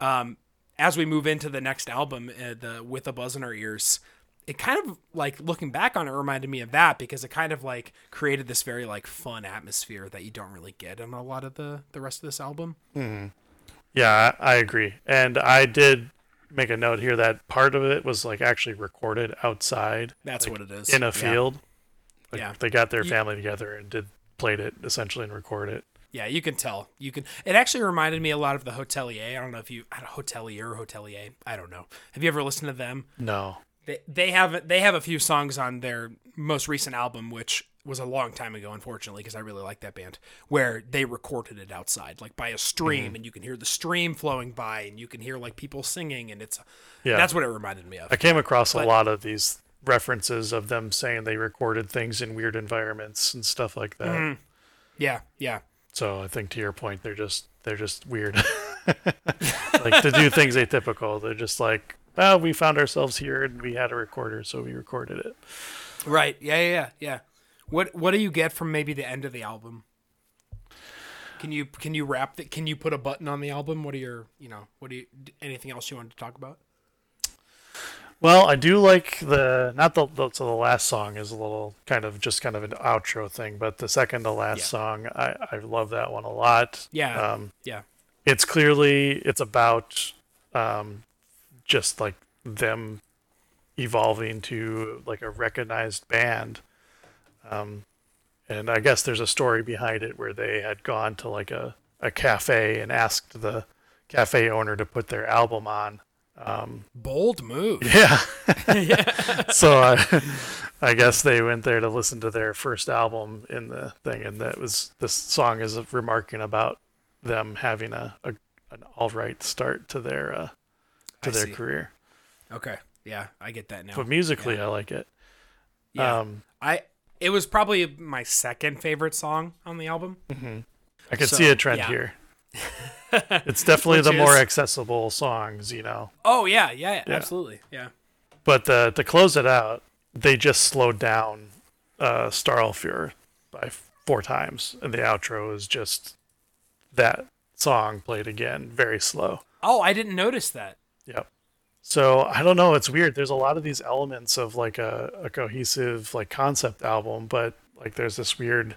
um, as we move into the next album, uh, the with a buzz in our ears, it kind of like looking back on it reminded me of that because it kind of like created this very like fun atmosphere that you don't really get in a lot of the the rest of this album. Yeah, I, agree. And I did make a note here that part of it was like actually recorded outside That's like, what it is in a Yeah. field. Like Yeah. they got their family together and did played it essentially and record it. Yeah, you can tell. You can. It actually reminded me a lot of the Hotelier. I don't know if you, I Hotelier, Hotelier. I don't know. Have you ever listened to them? No. they, they have they have a few songs on their most recent album which was a long time ago unfortunately because i really like that band where they recorded it outside like by a stream and you can hear the stream flowing by and you can hear like people singing and it's Yeah. that's what it reminded me of I came across But- a lot of these references of them saying they recorded things in weird environments and stuff like that. Mm-hmm. Yeah, yeah. So I think to your point, they're just they're just weird. [laughs] like to do things atypical. They're just like, well, we found ourselves here and we had a recorder, so we recorded it. Right. Yeah, yeah, yeah. What what do you get from maybe the end of the album? Can you can you wrap that? Can you put a button on the album? What are your you know what do you anything else you wanted to talk about? Well, I do like the not the, the so the last song is a little kind of just kind of an outro thing, but the second to last Yeah. song, I I love that one a lot. Yeah, Um, yeah, it's clearly it's about um, just like them evolving to like a recognized band um, and i guess there's a story behind it where they had gone to like a, a cafe and asked the cafe owner to put their album on um, bold move. [laughs] yeah [laughs] [laughs] so I, I guess they went there to listen to their first album in the thing and that was this song is remarking about them having a, a an all right start to their uh, to I their see. career Okay, yeah, I get that now. but musically i like it yeah, um I it was probably my second favorite song on the album. i could So, see a trend yeah. here [laughs] it's definitely the more accessible songs you know Oh yeah, yeah, yeah, absolutely, yeah. but uh, to close it out they just slowed down uh Starálfur by four times and the outro is just that song played again very slow Oh, I didn't notice that. Yep. So I don't know. It's weird. There's a lot of these elements of like a, a cohesive like concept album, but like there's this weird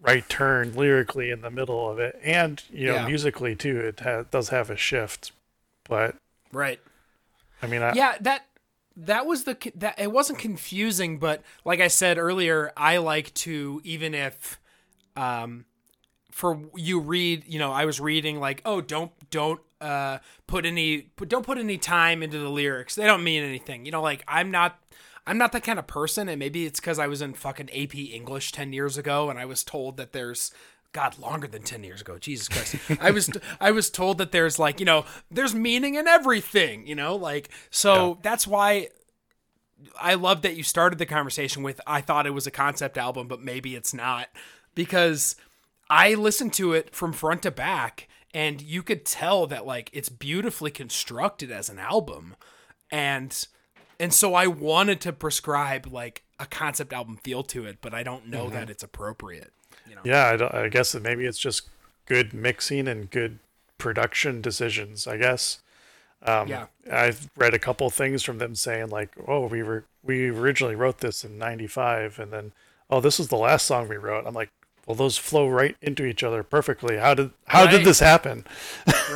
right turn lyrically in the middle of it, and you know Yeah. musically too. It ha- does have a shift, but Right. I mean, I, Yeah, that that was the that it wasn't confusing, but like I said earlier, I like to even if um for you read, you know, I was reading like, "Oh, don't don't uh put any put, don't put any time into the lyrics. They don't mean anything." You know, like I'm not I'm not that kind of person, and maybe it's because I was in fucking AP English ten years ago, and I was told that there's God longer than ten years ago. Jesus Christ, I was [laughs] I was told that there's like you know there's meaning in everything. You know, like so that's why I love that you started the conversation with I thought it was a concept album, but maybe it's not because I listened to it from front to back and you could tell that like it's beautifully constructed as an album and and so I wanted to prescribe like a concept album feel to it, but I don't know Mm-hmm. that it's appropriate. You know. yeah. I, don't- I guess that maybe it's just good mixing and good production decisions. I guess. Um, Yeah. I've read a couple things from them saying like, "Oh, we were we originally wrote this in '95, and then oh, this was the last song we wrote." I'm like, "Well, those flow right into each other perfectly. How did how Right. did this happen?"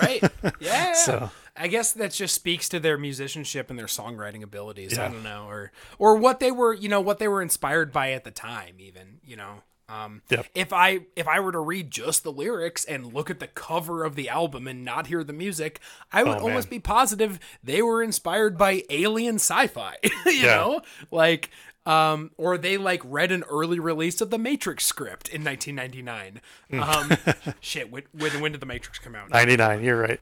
Right? [laughs] Yeah. yeah. So- I guess that just speaks to their musicianship and their songwriting abilities. I don't know, or or what they were, you know, what they were inspired by at the time, even, you know. Um, Yep. If I if I were to read just the lyrics and look at the cover of the album and not hear the music, I would Oh, almost be positive they were inspired by alien sci-fi. [laughs] you Yeah. know, like um, or they like read an early release of the Matrix script in 1999. Hmm. Um, [laughs] shit, when, when when did the Matrix come out? '99. You're right.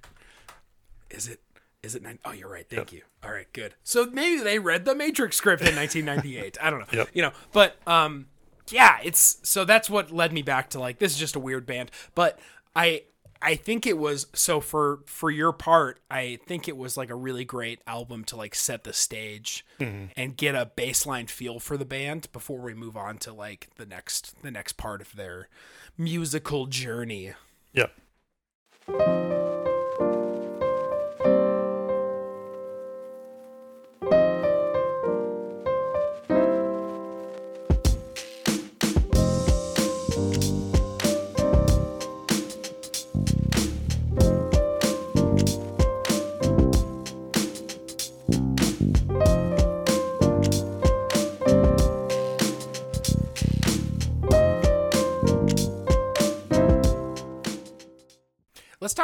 Is it? Is it? Nine, oh, you're right. Thank you. All right, good. So maybe they read the Matrix script in 1998. I don't know. Yep. You know, but um, yeah, it's so that's what led me back to like this is just a weird band. But I I think it was so for for your part, I think it was like a really great album to like set the stage and get a baseline feel for the band before we move on to like the next the next part of their musical journey. Yep.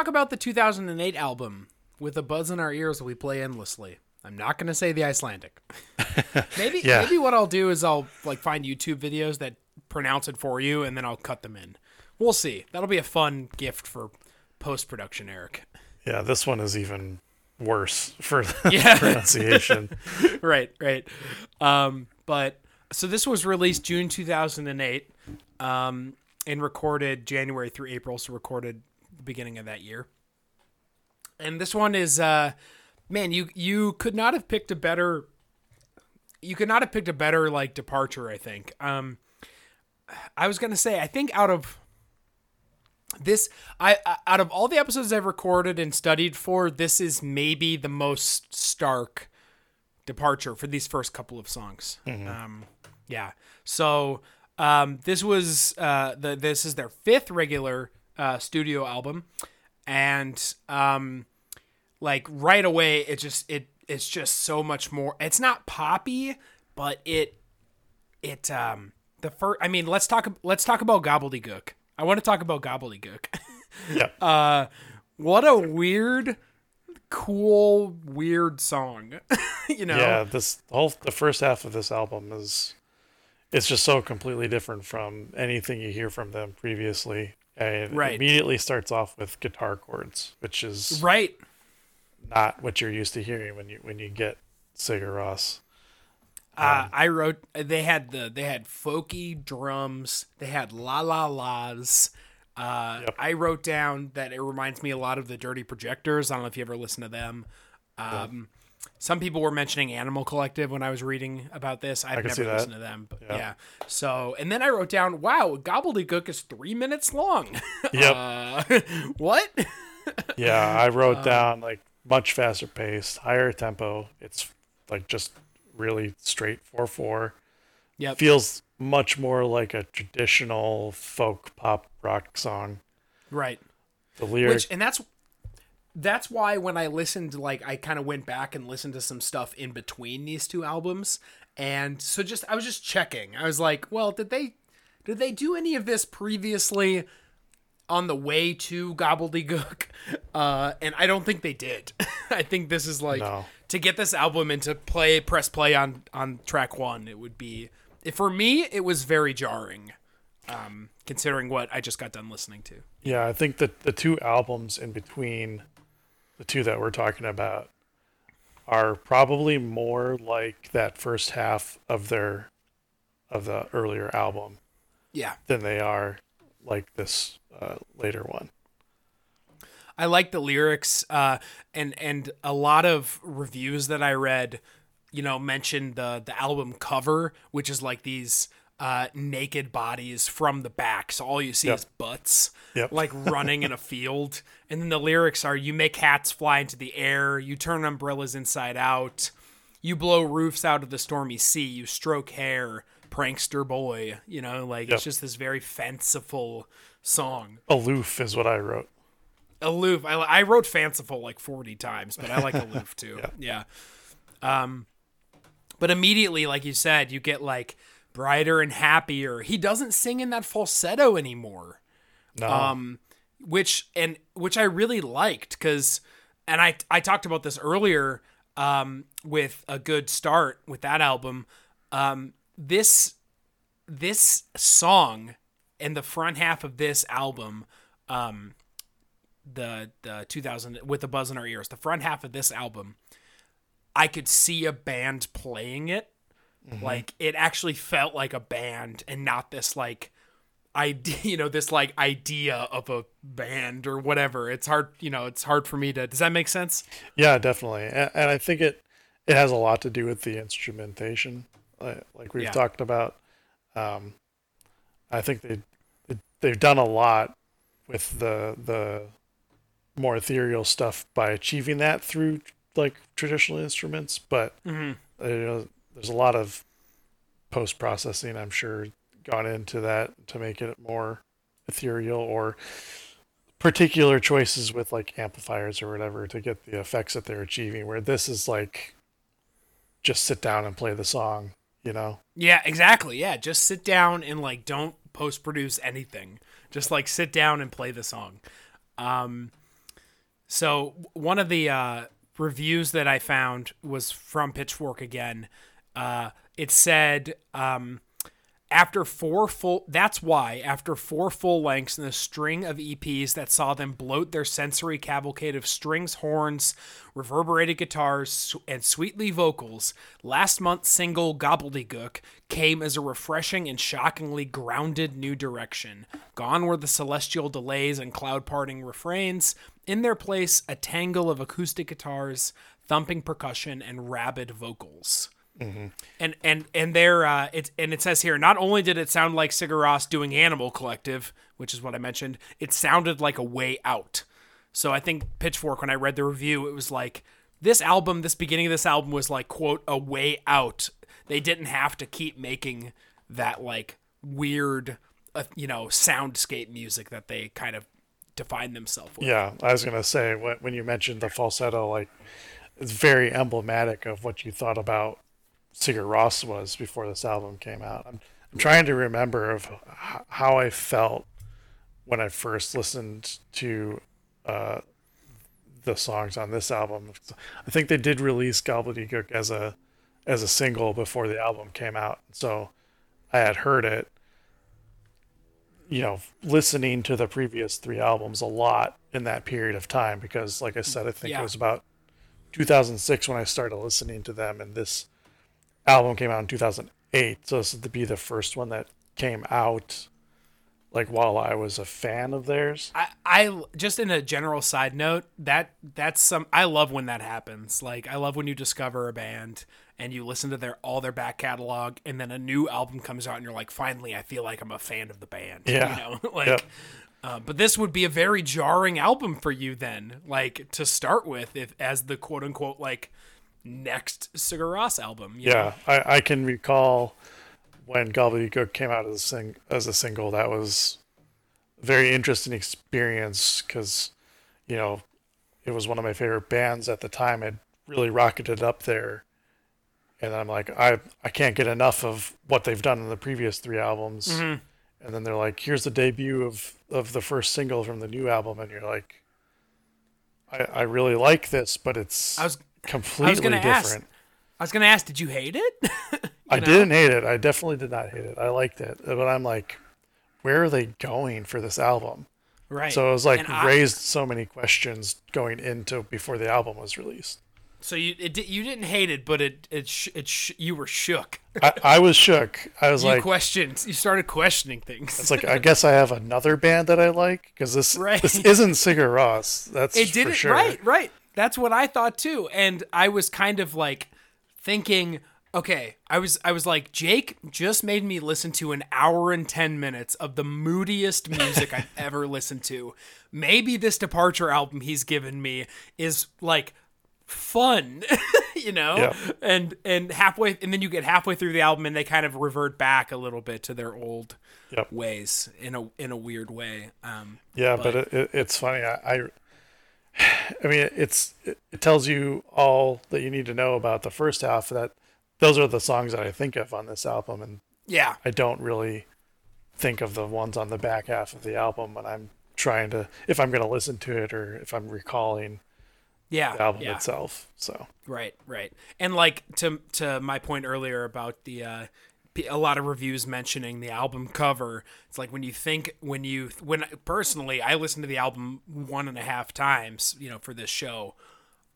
About the 2008 album with a buzz in our ears that we play endlessly. I'm not going to say the Icelandic. [laughs] maybe Yeah. maybe what I'll do is I'll like find YouTube videos that pronounce it for you and then I'll cut them in. We'll see. That'll be a fun gift for post production, Erik. Yeah. This one is even worse for the Yeah. [laughs] pronunciation. [laughs] right, right. Um, but so this was released June 2008 um, and recorded January through April, so recorded the beginning of that year. And this one is, uh, man, you you could not have picked a better, you could not have picked a better like departure. I think. Um, I was gonna say, I think out of this I I- out of all the episodes I've recorded and studied for, this is maybe the most stark departure for these first couple of songs. Um, yeah. So um, this was uh, the this is their fifth regular uh, studio album, and um, like right away it just it it's just so much more. It's not poppy, but it it um the first. I mean, let's talk let's talk about gobbledigook. I want to talk about gobbledigook. [laughs] yeah. uh, what a weird, cool, weird song. [laughs] you know? yeah, this whole the first half of this album is it's just so completely different from anything you hear from them previously. And Right. immediately starts off with guitar chords, which is Right. not what you're used to hearing when you when you get Sigur Rós. Uh, I wrote. They had the they had folky drums. They had la la las. Uh, Yep. I wrote down that it reminds me a lot of the Dirty Projectors. I don't know if you ever listen to them. Um, Some people were mentioning Animal Collective when I was reading about this. I've never listened to them, but yeah. Yeah. So, and then I wrote down, "Wow, Gobbledigook is three minutes long." [laughs] Yep. uh, [laughs] what? [laughs] Yeah, I Um, wrote down like much faster paced, higher tempo. It's like just really straight four four. Yeah, Feels much more like a traditional folk pop rock song. right. The lyrics, Which and that's that's why when I listened, like I kind of went back and listened to some stuff in between these two albums, and so just I was just checking. I was like, well, did they did they do any of this previously on the way to Gobbledigook? [laughs] Uh, and I don't think they did. [laughs] I think this is like No. to get this album and to play press play on on track one. It would be if for me it was very jarring. Um, considering what I just got done listening to. Yeah, I think that the two albums in between the two that we're talking about are probably more like that first half of their of the earlier album Yeah. than they are like this uh, later one. I like the lyrics, uh, and and a lot of reviews that I read, you know, mentioned the the album cover, which is like these uh, naked bodies from the back, so all you see Yep. is butts, Yep. like running in a [laughs] field, and then the lyrics are: "You make hats fly into the air, you turn umbrellas inside out, you blow roofs out of the stormy sea, you stroke hair, prankster boy." You know, like Yep. it's just this very fanciful song Aloof is what I wrote. aloof I, I wrote fanciful like 40 times but i like [laughs] aloof too yeah. um but immediately like you said you get like brighter and happier. He doesn't sing in that falsetto anymore. No, um which and which i really liked because and i i talked about this earlier um with a good start with that album. Um this this song and the front half of this album um the the 2000 with the buzz in our ears the front half of this album i could see a band playing it like it actually felt like a band and not this like idea [laughs] you know this like idea of a band or whatever it's hard you know it's hard for me to does that make sense yeah, definitely, and, and I think it it has a lot to do with the instrumentation, like, like we've Yeah. talked about. Um, I think they they've done a lot with the the more ethereal stuff by achieving that through like traditional instruments, but mm-hmm. you know, there's a lot of post processing I'm sure gone into that to make it more ethereal or particular choices with like amplifiers or whatever to get the effects that they're achieving where this is like just sit down and play the song you know Yeah, exactly. Yeah, just sit down and like don't post produce anything. Just like sit down and play the song. Um so one of the uh reviews that I found was from Pitchfork again. Uh it said um After four full, that's why, after four full lengths and a string of EPs that saw them bloat their sensory cavalcade of strings, horns, reverberated guitars, and sweetly vocals, last month's single Gobbledigook came as a refreshing and shockingly grounded new direction. Gone were the celestial delays and cloud parting refrains. In their place, a tangle of acoustic guitars, thumping percussion, and rabid vocals. And and and there uh, it and it says here not only did it sound like Sigur Rós doing Animal Collective, which is what I mentioned, it sounded like a way out. So I think Pitchfork when I read the review, it was like this album, this beginning of this album was like quote a way out. They didn't have to keep making that like weird, uh, you know, soundscape music that they kind of define themselves with. Yeah, I was gonna say when you mentioned the falsetto, like it's very emblematic of what you thought about Sigur Rós was before this album came out. I'm, I'm trying to remember of how I felt when I first listened to uh, the songs on this album. I think they did release Gobbledigook as a as a single before the album came out, so I had heard it. You know, listening to the previous three albums a lot in that period of time because, like I said, I think Yeah. it was about 2006 when I started listening to them, and this album came out in 2008. So this would be the first one that came out like while I was a fan of theirs. I, I just in a general side note that that's some I love when that happens. Like I love when you discover a band and you listen to their all their back catalog and then a new album comes out and you're like, finally, I feel like I'm a fan of the band. Yeah. you know, [laughs] like. Yep. Uh, but this would be a very jarring album for you then, like to start with, if as the quote unquote like next Sigur Rós album. you know? Yeah, I, I can recall when Gobbledigook came out as a sing as a single. That was a very interesting experience because you know it was one of my favorite bands at the time. It really rocketed up there, and I'm like, I I can't get enough of what they've done in the previous three albums. Mm-hmm. And then they're like, here's the debut of of the first single from the new album, and you're like, I I really like this, but it's I was completely ask, different. I was gonna ask, did you hate it? [laughs] I know? didn't hate it. I definitely did not hate it. I liked it, but I'm like, where are they going for this album? right. So it was like And I- raised so many questions going into before the album was released. So you it, you didn't hate it, but it it sh- it sh- you were shook. I, I was shook. I was [laughs] You like, questions. You started questioning things. it's like I guess I have another band that I like because this [laughs] Right. this isn't Sigur Rós. That's it for didn't sure. right, right. That's what I thought too, and I was kind of like thinking. Okay, I was I was like Jake just made me listen to an hour and 10 minutes of the moodiest music I've [laughs] ever listened to. Maybe this departure album he's given me is like fun, [laughs] you know? Yeah. And and halfway and then you get halfway through the album and they kind of revert back a little bit to their old Yep. ways in a in a weird way. Um Yeah, but, it, it, it's funny. I, I, [sighs] I mean, it's it, tells you all that you need to know about the first half. That those are the songs that I think of on this album, and yeah. I don't really think of the ones on the back half of the album when I'm trying to if I'm going to listen to it or if I'm recalling Yeah. the album yeah. itself. So Right, right. And like to to my point earlier about the uh a lot of reviews mentioning the album cover. It's like when you think when you when personally I listened to the album one and a half times, you know, for this show.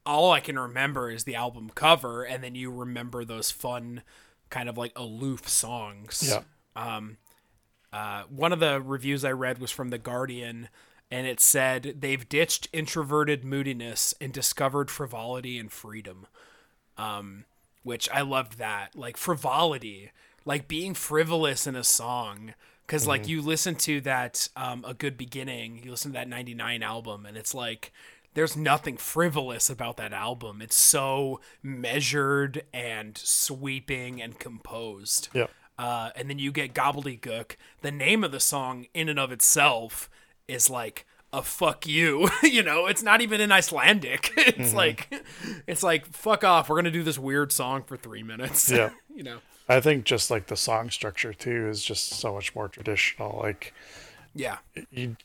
All I can remember is the album cover, and then you remember those fun, kind of like aloof songs. yeah, Um, Uh, one of the reviews I read was from The Guardian, and it said they've ditched introverted moodiness and discovered frivolity and freedom. Um, which I loved that. Like frivolity, like being frivolous in a song. Because, like, you listen to that, um, A Good Beginning, you listen to that 99 album, and it's like, there's nothing frivolous about that album. It's so measured and sweeping and composed. yeah, Uh, and then you get gobbledigook. The name of the song, in and of itself, is like a fuck you. [laughs] you know, it's not even in Icelandic. [laughs] It's like, it's like fuck off. We're gonna do this weird song for three minutes. Yeah. [laughs] you know. I think just like the song structure too is just so much more traditional. Like Yeah. you,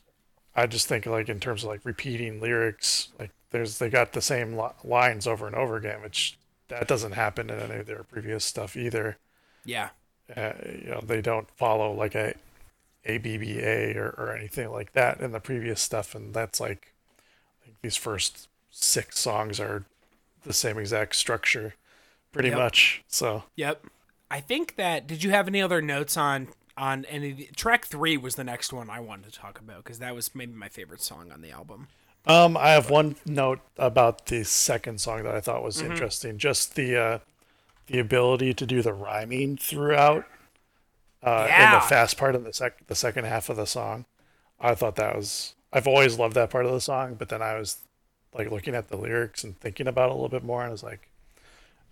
I just think like in terms of like repeating lyrics, like there's they got the same li- lines over and over again, which that doesn't happen in any of their previous stuff either. Yeah. uh, you know they don't follow like a ABBA or, or anything like that in the previous stuff, and that's like these first six songs are the same exact structure, pretty Yep. much. So Yep. I think that. Did you have any other notes on on any? the- Track three was the next one I wanted to talk about because that was maybe my favorite song on the album. Um, I have one note about the second song that I thought was Mm-hmm. interesting. Just the uh, the ability to do the rhyming throughout uh, in the fast part of the sec the second half of the song. I thought that was. I've always loved that part of the song, but then I was like looking at the lyrics and thinking about it a little bit more, and I was like,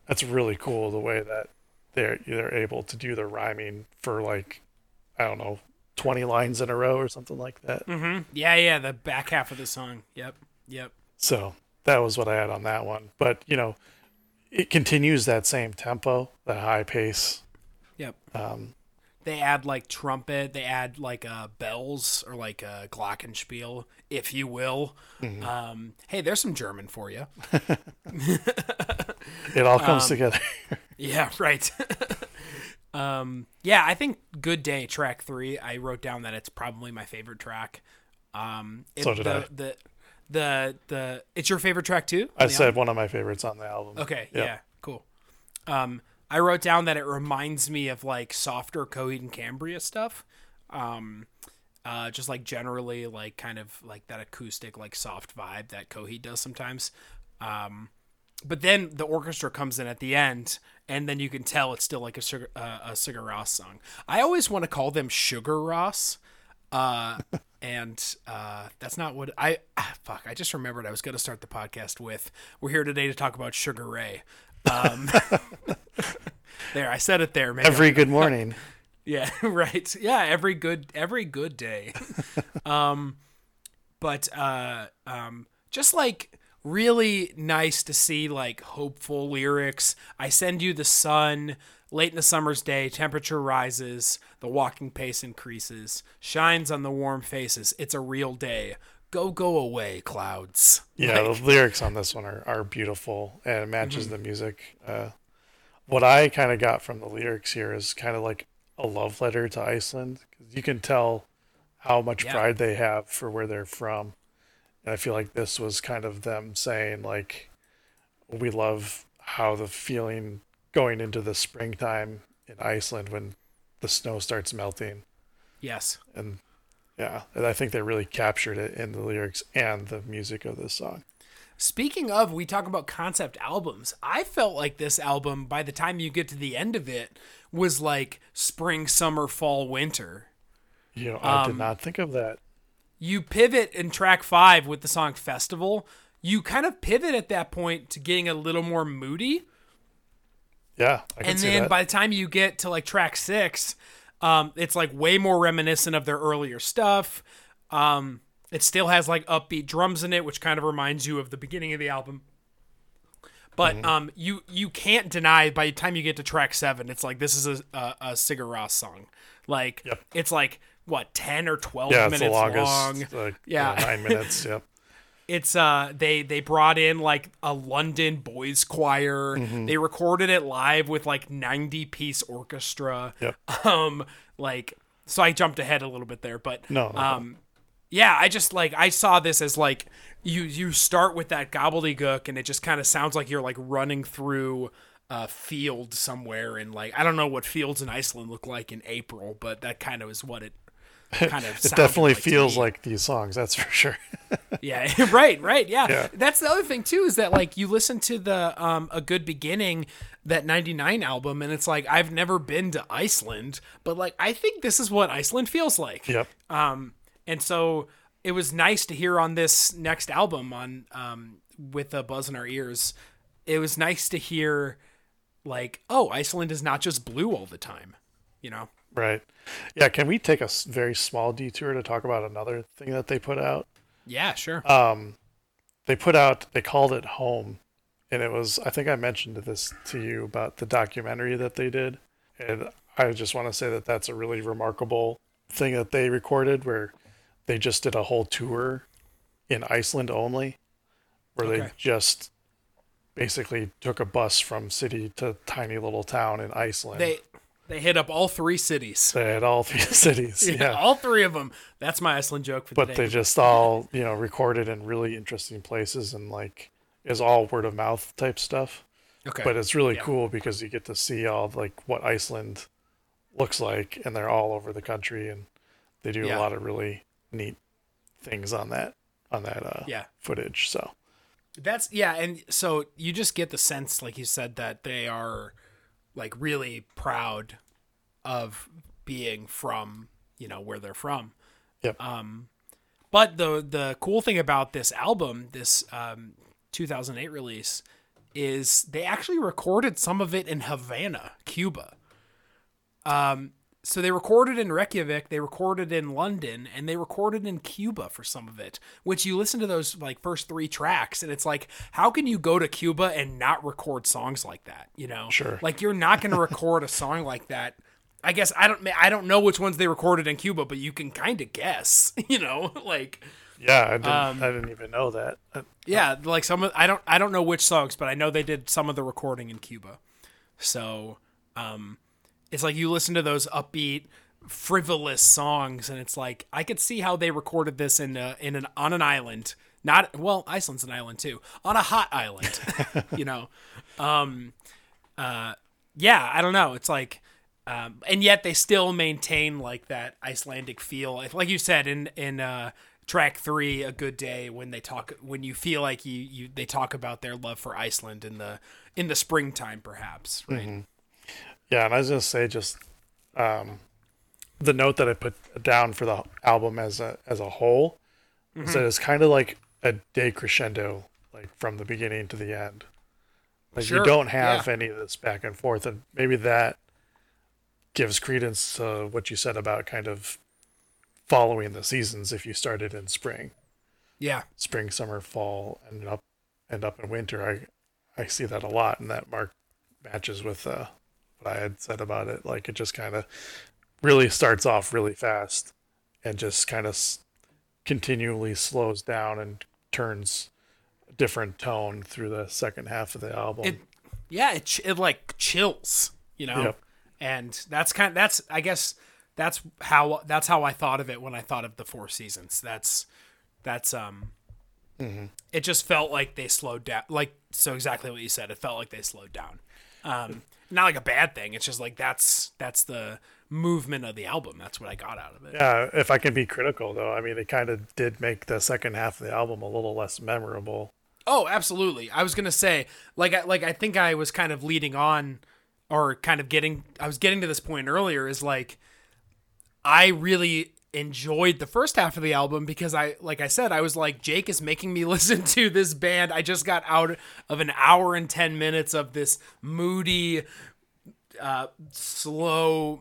"That's really cool the way that they're they're able to do the rhyming for like, I don't know, twenty lines in a row or something like that." Yeah, yeah, the back half of the song. Yep, yep. So that was what I had on that one. But you know, it continues that same tempo, that high pace. Yep. Um, They add like trumpet. They add like uh, bells or like a glockenspiel, if you will. Mm-hmm. Um, hey, there's some German for you. [laughs] it all comes Um, together. [laughs] Yeah, right. [laughs] um, yeah, I think "Good Day" track three. I wrote down that it's probably my favorite track. Um, it- So did the, I. The the the it's your favorite track too. I said one of my favorites on the album. Okay, Yeah. yeah, cool. Um, I wrote down that it reminds me of like softer Coheed and Cambria stuff. Um, uh, just like generally like kind of like that acoustic like soft vibe that Coheed does sometimes. Um, but then the orchestra comes in at the end, and then you can tell it's still like a sugar uh, a Sigur Rós song. I always want to call them Sugar Ross. Uh, [laughs] and uh, that's not what I ah, fuck. I just remembered I was going to start the podcast with. We're here today to talk about Sugar Ray. Um, [laughs] [laughs] there, I said it there, man. Every good morning. [laughs] Yeah, [laughs] right. Yeah, every good every good day. um but uh um just like really nice to see like hopeful lyrics. I send you the sun, late in the summer's day, temperature rises, the walking pace increases, shines on the warm faces. It's a real day. Go go away, clouds. Yeah, Like, the lyrics on this one are, are beautiful and it matches Mm-hmm. the music. Uh, what I kind of got from the lyrics here is kind of like a love letter to Iceland because you can tell how much Yeah. pride they have for where they're from. And I feel like this was kind of them saying, like, we love how the feeling going into the springtime in Iceland when the snow starts melting. yes. And yeah, and I think they really captured it in the lyrics and the music of this song. Speaking of, we talk about concept albums. I felt like this album, by the time you get to the end of it, was like spring, summer, fall, winter. You know, I Um, did not think of that. You pivot in track five with the song Festival. You kind of pivot at that point to getting a little more moody. Yeah, I can And then that. by the time you get to like track six, um, it's like way more reminiscent of their earlier stuff. Um, it still has like upbeat drums in it, which kind of reminds you of the beginning of the album. But Mm-hmm. um, you you can't deny by the time you get to track seven, it's like this is a a, a Sigur Rós song. Like Yep. it's like what ten or twelve yeah, minutes longest. long. Like, Yeah. yeah, nine minutes. Yeah. [laughs] It's uh they they brought in like a London boys choir. Mm-hmm. They recorded it live with like 90 piece orchestra. Yep. [laughs] Um like so I jumped ahead a little bit there, but No, no, um yeah, I just like I saw this as like you you start with that gobbledigook and it just kind of sounds like you're like running through a field somewhere and like I don't know what fields in Iceland look like in April, but that kind of is what it kind of [laughs] It definitely feels like these songs. That's for sure. [laughs] yeah, [laughs] right, right, yeah. Yeah. That's the other thing too is that like you listen to the um a good beginning that 99 album and it's like I've never been to Iceland, but like I think this is what Iceland feels like. yep. Um and so it was nice to hear on this next album on um with a buzz in our ears. It was nice to hear like oh, Iceland is not just blue all the time, you know. Right. Yeah. Can we take a very small detour to talk about another thing that they put out? Yeah, sure. Um They put out. They called it Home, and it was. I think I mentioned this to you about the documentary that they did, and I just want to say that that's a really remarkable thing that they recorded, where they just did a whole tour in Iceland only, where they just basically took a bus from city to tiny little town in Iceland. they They hit up all three cities. They hit all three [laughs] cities. Yeah. all three of them. That's my Iceland joke for the but they just all you know recorded in really interesting places and like is all word of mouth type stuff okay. but it's really Yeah. cool because you get to see all like what iceland looks like and they're all over the country and they do Yeah. a lot of really neat things on that on that uh yeah. footage so That's yeah, and so you just get the sense, like you said, that they are like really proud of being from you know where they're from. Yep. Um, but the the cool thing about this album, this um, 2008 release, is they actually recorded some of it in Havana, Cuba. Um, so they recorded in Reykjavik, they recorded in London, and they recorded in Cuba for some of it. Which you listen to those like first three tracks, and it's like, how can you go to Cuba and not record songs like that? You know, Sure. Like you're not going to record a song like that. I guess I don't. I don't know which ones they recorded in Cuba, but you can kind of guess. [laughs] You know, [laughs] like yeah i didn't Um, i didn't even know that Uh, yeah, like some of I don't I don't know which songs, but I know they did some of the recording in Cuba. So, um it's like you listen to those upbeat frivolous songs and it's like I could see how they recorded this in a, in an on an island. Not well, Iceland's an island too. On a hot island, [laughs] you know. Um uh yeah, I don't know. It's like um, and yet they still maintain like that Icelandic feel. Like you said in in uh, track three, "A Good Day," when they talk, when you feel like you you they talk about their love for Iceland in the in the springtime, perhaps. Right? Yeah, and I was gonna say just um, the note that I put down for the album as a as a whole is that it's kind of like a decrescendo, like from the beginning to the end. Like Sure, you don't have yeah. any of this back and forth, and maybe that gives credence to what you said about kind of following the seasons. If you started in spring, Yeah, spring, summer, fall, and up and up in winter. I I see that a lot, and that mark matches with uh, what I had said about it. Like it just kind of really starts off really fast, and just kind of s- continually slows down and turns a different tone through the second half of the album. it yeah it, ch- it like chills, you know. Yep. And that's kind of, that's I guess that's how that's how I thought of it when I thought of the four seasons. That's that's um Mhm. it just felt like they slowed down like so exactly what you said it felt like they slowed down um not like a bad thing it's just like that's that's the movement of the album that's what i got out of it yeah, if I can be critical though, I mean, it kind of did make the second half of the album a little less memorable. oh absolutely i was gonna say like I, like i think i was kind of leading on or kind of getting i was getting to this point earlier is like i really enjoyed the first half of the album because I like I said I was like Jake is making me [laughs] listen to this band. I just got out of an hour and 10 minutes of this moody uh slow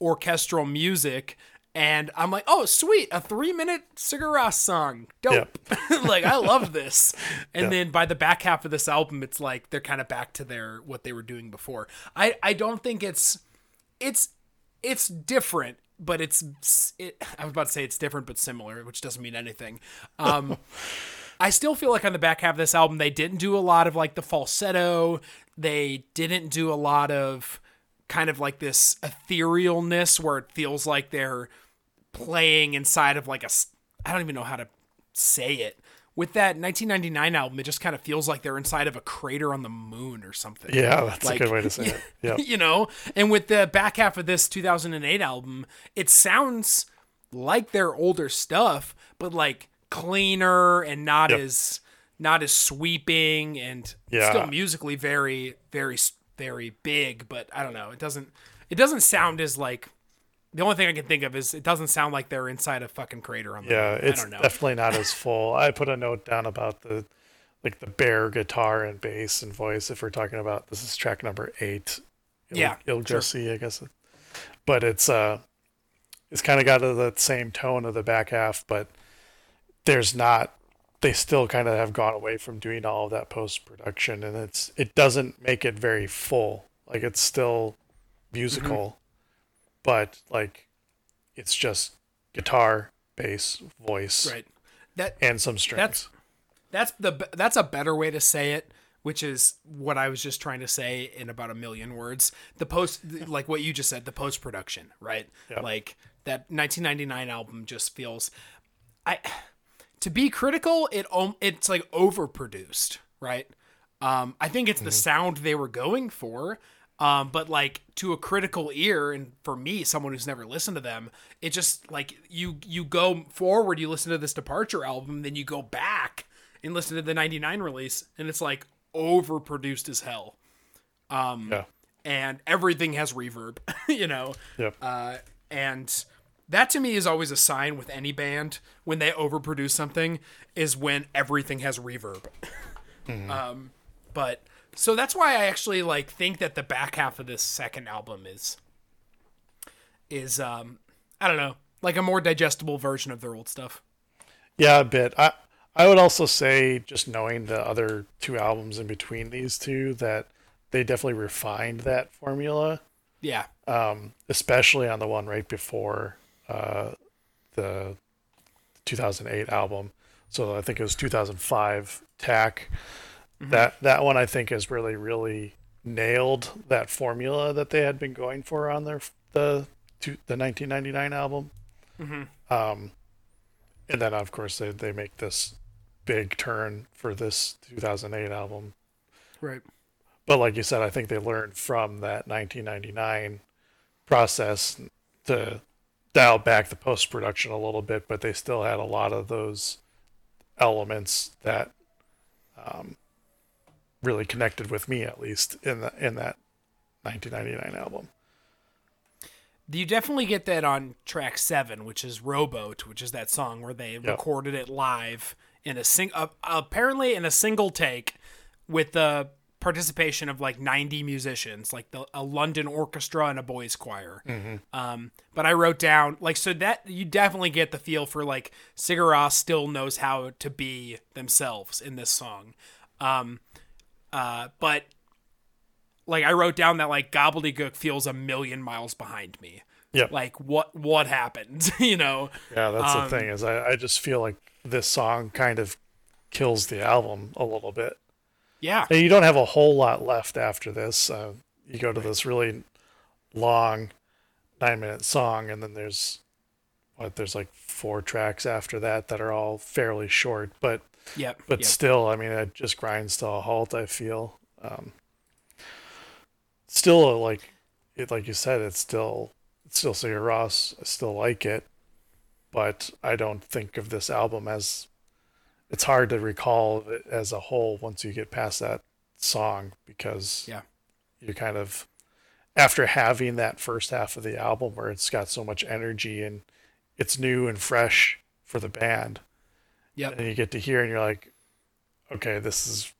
orchestral music and I'm like, "Oh, sweet, a 3-minute Sigur Rós song. Dope." [laughs] like I love this. [laughs] And Yeah. then by the back half of this album it's like they're kind of back to their what they were doing before. I I don't think it's it's it's different, but it's it, [laughs] I was about to say it's different but similar, which doesn't mean anything. [laughs] Um, I still feel like on the back half of this album they didn't do a lot of like the falsetto. They didn't do a lot of kind of like this etherealness where it feels like they're playing inside of like a I don't even know how to say it. With that 1999 album, it just kind of feels like they're inside of a crater on the moon or something Yeah, that's Like- a good way to say it. [laughs] Yeah, you know and with the back half of this 2008 album it sounds like their older stuff but like cleaner and not Yep. as not as sweeping and Yeah. still musically very very very big but i don't know it doesn't it doesn't sound as like the only thing i can think of is it doesn't sound like they're inside a fucking crater on the yeah, moon. it's i don't know definitely not as [laughs] full. I put a note down about the like the bare guitar and bass and voice. If we're talking about this is track number eight. Il, Yeah, Il sure. Jesse, I guess. But it's uh, it's kind of got that same tone of the back half, but there's not. They still kind of have gone away from doing all of that post production, and it's it doesn't make it very full. Like it's still musical, Mm-hmm. But like it's just guitar, bass, voice, right that and some strings. That's- that's the that's a better way to say it which is what I was just trying to say in about a million words. The post, like what you just said, the post production, right? Yeah. Like that 1999 album just feels, I, to be critical, it it's like overproduced, right? Um, I think it's the sound they were going for. Um, but like to a critical ear, and for me, someone who's never listened to them, it just like you you go forward, you listen to this Departure album, then you go back and listen to the '99 release, and it's like overproduced as hell, Um, Yeah. and everything has reverb, [laughs] you know, Yep. uh, and that to me is always a sign with any band when they overproduce something is when everything has reverb. [laughs] um, but so that's why I actually like think that the back half of this second album is is um I don't know like a more digestible version of their old stuff. Yeah, a bit. I I would also say, just knowing the other two albums in between these two, that they definitely refined that formula, Yeah, um, especially on the one right before uh, the 2008 album. So I think it was 2005 Takk. That that one I think has really really nailed that formula that they had been going for on their the the 1999 album. Um, and then of course they they make this big turn for this 2008 album. right. But like you said, I think they learned from that 1999 process to dial back the post production a little bit, but they still had a lot of those elements that um, really connected with me, at least in the in that 1999 album. You definitely get that on track seven, which is Rowboat, which is that song where they recorded it live in a sing, uh, apparently in a single take, with the participation of like 90 musicians, like the, a London orchestra and a boys choir. Um, but I wrote down like so that you definitely get the feel for like Sigur Rós still knows how to be themselves in this song. Um, uh, but like I wrote down that like gobbledigook feels a million miles behind me. Yeah. Like what what happened? [laughs] you know? Yeah, that's Um, the thing is I, I just feel like this song kind of kills the album a little bit. Yeah. And you don't have a whole lot left after this. Uh, you go to this really long nine minute song, and then there's what there's like four tracks after that that are all fairly short, but Yep. but yep. still, I mean, it just grinds to a halt. I feel. Um, still, like it, like you said, it's still it's still Sigur Rós. I still like it, but I don't think of this album as. It's hard to recall it as a whole once you get past that song because Yeah. you kind of after having that first half of the album where it's got so much energy and it's new and fresh for the band Yep. and you get to here and you're like okay this is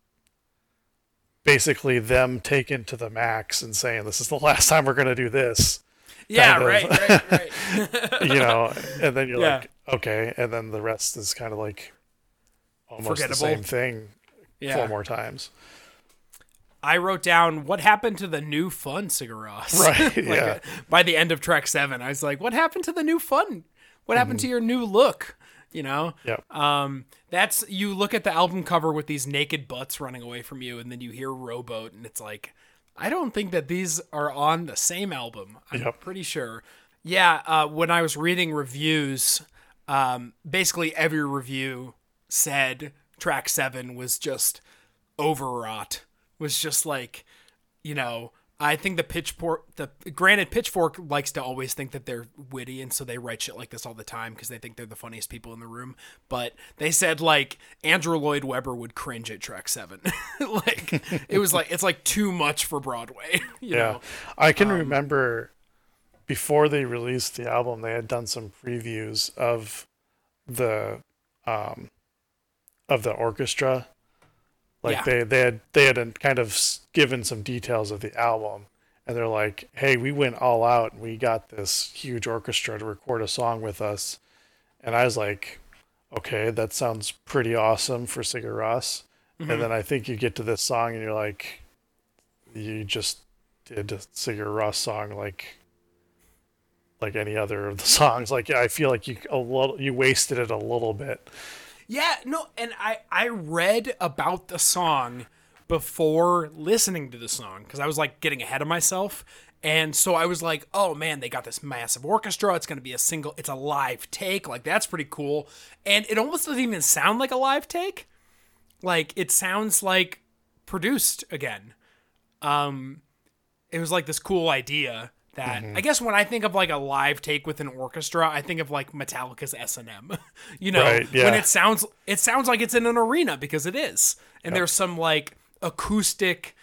basically them taken to the max and saying this is the last time we're going to do this Yeah, right, right, right. [laughs] you know and then you're Yeah. like okay and then the rest is kind of like almost the same thing Yeah. four more times I wrote down what happened to the new fun Sigur Rós. [laughs] Right, [laughs] Like, yeah. uh, by the end of track seven, I was like, "What happened to the new fun? What happened Mm-hmm. to your new look?" You know. yep Um, that's you look at the album cover with these naked butts running away from you, and then you hear Rowboat, and it's like, I don't think that these are on the same album. I'm Yep. pretty sure. Yeah, uh, when I was reading reviews, um, basically every review said track seven was just overwrought. Was just like, you know, I think the pitchfork, the granted pitchfork likes to always think that they're witty, and so they write shit like this all the time because they think they're the funniest people in the room. But they said like Andrew Lloyd Webber would cringe at track seven, [laughs] like it was like it's like too much for Broadway. [laughs] You Yeah, know? I can Um, remember before they released the album, they had done some previews of the um of the orchestra. Like Yeah. they they had they had kind of given some details of the album, and they're like, "Hey, we went all out and we got this huge orchestra to record a song with us," and I was like, "Okay, that sounds pretty awesome for Sigur Rós." Mm-hmm. And then I think you get to this song and you're like, you just did a Sigur Rós song like like any other of the [laughs] songs. Like I feel like you a little you wasted it a little bit. Yeah, no, and I I read about the song before listening to the song because I was like getting ahead of myself. And so I was like, oh man, they got this massive orchestra. It's going to be a single, it's a live take. Like, that's pretty cool. And it almost doesn't even sound like a live take. Like, it sounds like produced again. Um, it was like this cool idea that Mm-hmm. I guess when I think of like a live take with an orchestra, I think of like Metallica's S and M. [laughs] You know, Right, yeah. when it sounds it sounds like it's in an arena because it is, and there's some like acoustic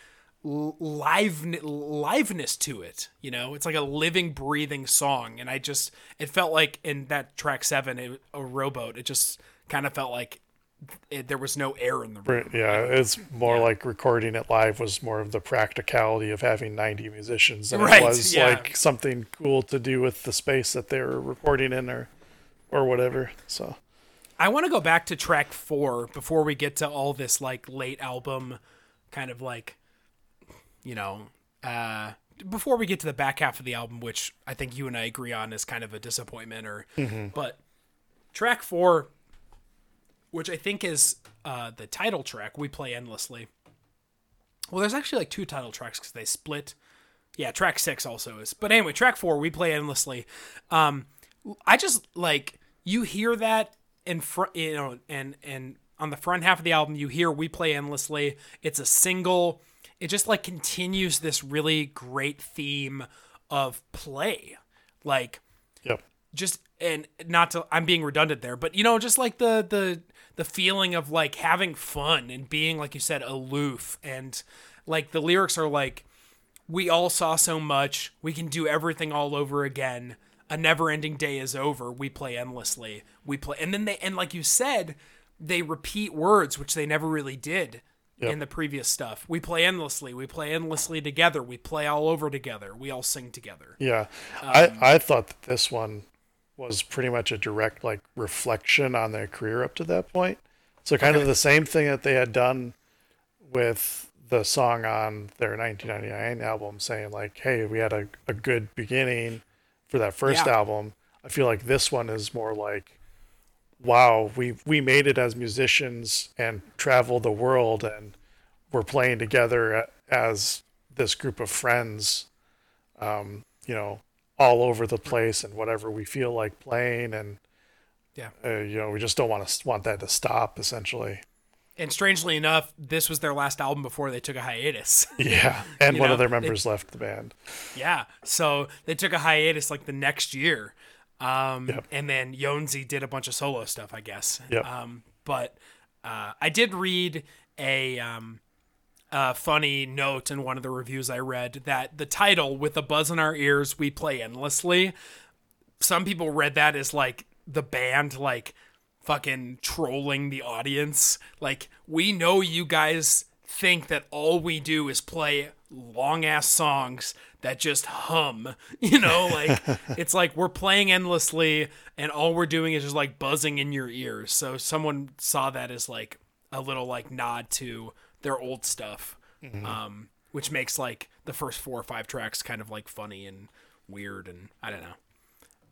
live liveness to it. You know, it's like a living, breathing song, and I just it felt like in that track seven, it, a rowboat. It just kind of felt like it, there was no air in the room. Yeah, it's more like recording it live was more of the practicality of having 90 musicians than Right, it was yeah. like something cool to do with the space that they were recording in or or whatever. So I want to go back to track four before we get to all this like late album kind of like, you know, uh, before we get to the back half of the album, which I think you and I agree on is kind of a disappointment or, but track four, which I think is uh, the title track, we play endlessly. Well, there's actually like two title tracks because they split. Yeah, track six also is. But anyway, track four, we play endlessly. Um, I just like you hear that in front, you know, and and on the front half of the album, you hear "We Play Endlessly." It's a single. It just like continues this really great theme of play, like yep. just and not to I'm being redundant there, but you know, just like the the the feeling of like having fun and being like you said aloof and like the lyrics are like we all saw so much, we can do everything all over again. A never-ending day is over. We play endlessly. We play and then they and like you said, they repeat words which they never really did in the previous stuff. We play endlessly. We play endlessly together. We play all over together. We all sing together. Yeah. Um, I I thought that this one was pretty much a direct like reflection on their career up to that point. So kind of the same thing that they had done with the song on their 1999 album saying like, "Hey, we had a, a good beginning for that first Yeah. album." I feel like this one is more like wow, we we made it as musicians and traveled the world and we're playing together as this group of friends um, you know, all over the place and whatever we feel like playing, and Yeah. uh, you know, we just don't want to want that to stop. Essentially, And strangely enough, this was their last album before they took a hiatus. [laughs] yeah. And one know, of their they- members left the band. yeah. So they took a hiatus like the next year. Um, Yep. And then Jónsi did a bunch of solo stuff, I guess. Yep. Um, but uh, I did read a, um, a funny note in one of the reviews I read that the title, With a Buzz in Our Ears, We Play Endlessly, some people read that as like the band, like fucking trolling the audience. Like, we know you guys think that all we do is play long ass songs that just hum. [laughs] You know, like [laughs] it's like we're playing endlessly and all we're doing is just like buzzing in your ears. So someone saw that as like a little like nod to their old stuff. Um, which makes like the first four or five tracks kind of like funny and weird and I don't know.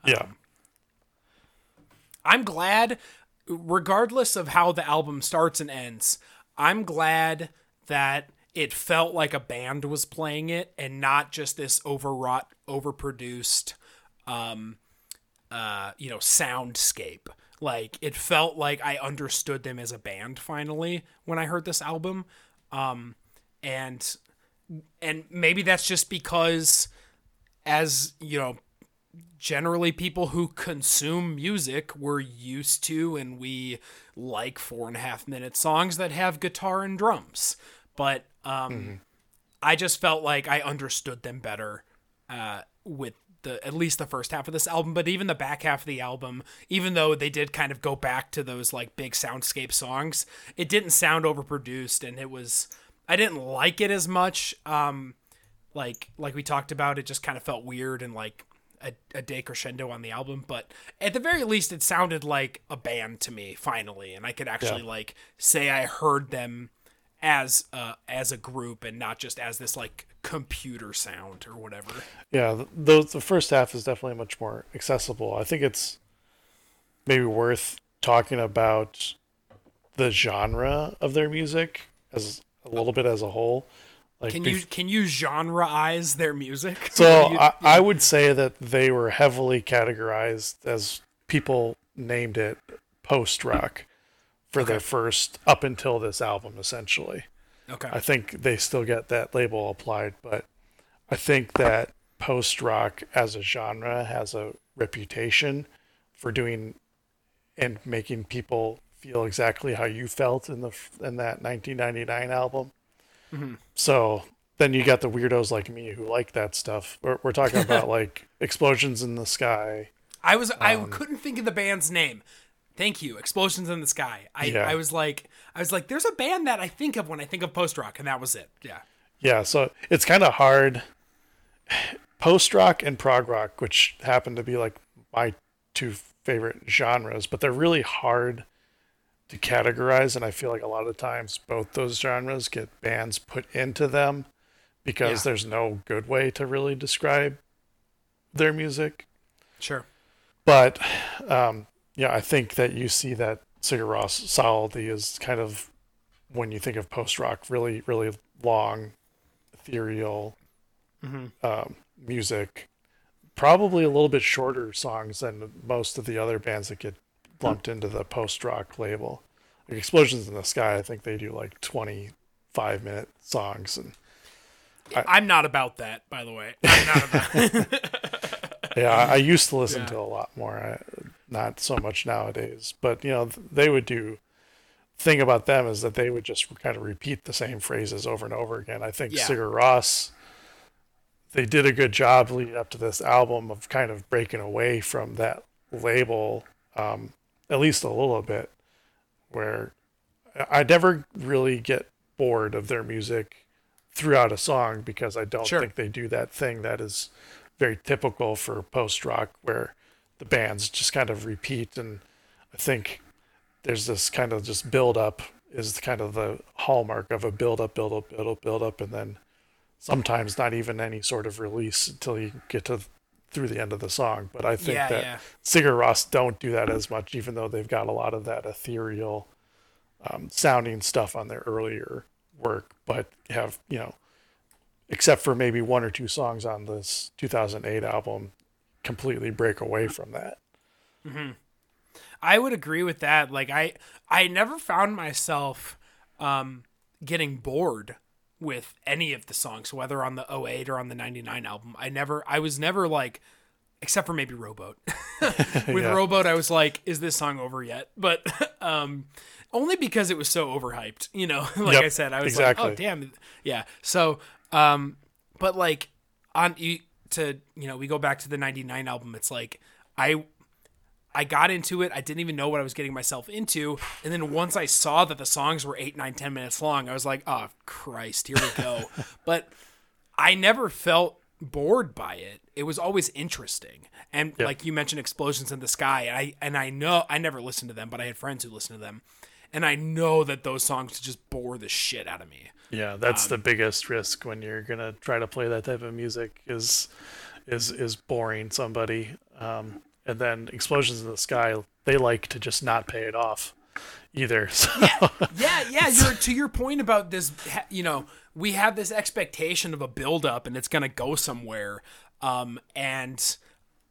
Yeah, I'm glad, regardless of how the album starts and ends, I'm glad that it felt like a band was playing it and not just this overwrought, overproduced, um, uh, you know, soundscape. Like it felt like I understood them as a band finally when I heard this album, um, and and maybe that's just because, as you know, generally people who consume music we're used to and we like four and a half minute songs that have guitar and drums. But um i just felt like i understood them better uh with the at least the first half of this album but even the back half of the album even though they did kind of go back to those like big soundscape songs it didn't sound overproduced and it was i didn't like it as much um like like we talked about it just kind of felt weird and like a, a decrescendo on the album but at the very least it sounded like a band to me finally and i could actually Yeah. like say i heard them as uh as a group and not just as this like computer sound or whatever yeah. th- Those the first half is definitely much more accessible. I think it's maybe worth talking about the genre of their music as a little bit as a whole. Like Can you can you genreize their music? So [laughs] you- I, I would say that they were heavily categorized as people named it post rock for their first up until this album essentially. Okay. I think they still get that label applied, but I think that post rock as a genre has a reputation for doing and making people feel exactly how you felt in the in that 1999 album. So then you got the weirdos like me who like that stuff. We're, we're talking about [laughs] like explosions in the sky. I was I Um, couldn't think of the band's name. Thank you. Explosions in the Sky. I, Yeah. I was like I was like there's a band that I think of when I think of post rock and that was it. Yeah. Yeah, so it's kind of hard. Post rock and prog rock, which happen to be like my two favorite genres, but they're really hard to categorize. And I feel like a lot of times both those genres get bands put into them because Yeah. there's no good way to really describe their music. Sure. But um, yeah, I think that you see that Sigur Rós solidly is kind of when you think of post rock, really, really long, ethereal um, music. Probably a little bit shorter songs than most of the other bands that get lumped into the post rock label. Like Explosions in the Sky, I think they do like 25 minute songs. And I'm not about that, by the way. I'm not about [laughs] [laughs] yeah, I, I used to listen Yeah. to a lot more, I, not so much nowadays. But you know, they would do. Thing about them is that they would just kind of repeat the same phrases over and over again. I think Yeah. Sigur Rós, they did a good job leading up to this album of kind of breaking away from that label, um, at least a little bit, where I never really get bored of their music throughout a song because I don't Sure. think they do that thing that is very typical for post rock where the bands just kind of repeat and I think there's this kind of just build up is kind of the hallmark of a build up, build up, build up, build up, and then sometimes not even any sort of release until you get to through the end of the song. But I think Yeah, that yeah. Sigur Rós don't do that as much, even though they've got a lot of that ethereal um, sounding stuff on their earlier work, but have you know, except for maybe one or two songs on this 2008 album, completely break away from that. I would agree with that. Like I I never found myself um getting bored with any of the songs, whether on the 08 or on the 99 album. I never I was never like except for maybe Rowboat. [laughs] with Yeah. Rowboat I was like, is this song over yet? But [laughs] um only because it was so overhyped, you know. [laughs] like Yep, I said, I was exactly. like, oh damn. Yeah. So um but like on you to you know, we go back to the 99 album, it's like I I got into it. I didn't even know what I was getting myself into. And then once I saw that the songs were eight, nine, ten minutes long, I was like, oh, Christ, here we go. [laughs] but I never felt bored by it. It was always interesting. And like you mentioned, Explosions in the Sky. And I, and I know I never listened to them, but I had friends who listened to them. And I know that those songs just bore the shit out of me. Yeah, that's Um, the biggest risk when you're gonna try to play that type of music is is is boring somebody. Um, and then explosions in the sky, they like to just not pay it off either. [laughs] So yeah, yeah. [laughs] You're to your point about this. You know, we have this expectation of a buildup and it's gonna go somewhere, um, and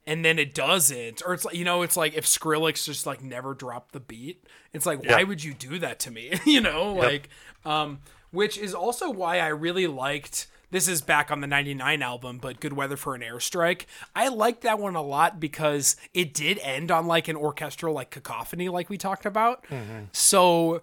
and then it doesn't, or it's like you know, it's like if Skrillex just like never dropped the beat, it's like why would you do that to me? [laughs] you know, like, um, which is also why I really liked. This is back on the 99 album, but Good Weather for an Airstrike. I liked that one a lot because it did end on like an orchestral like cacophony like we talked about. So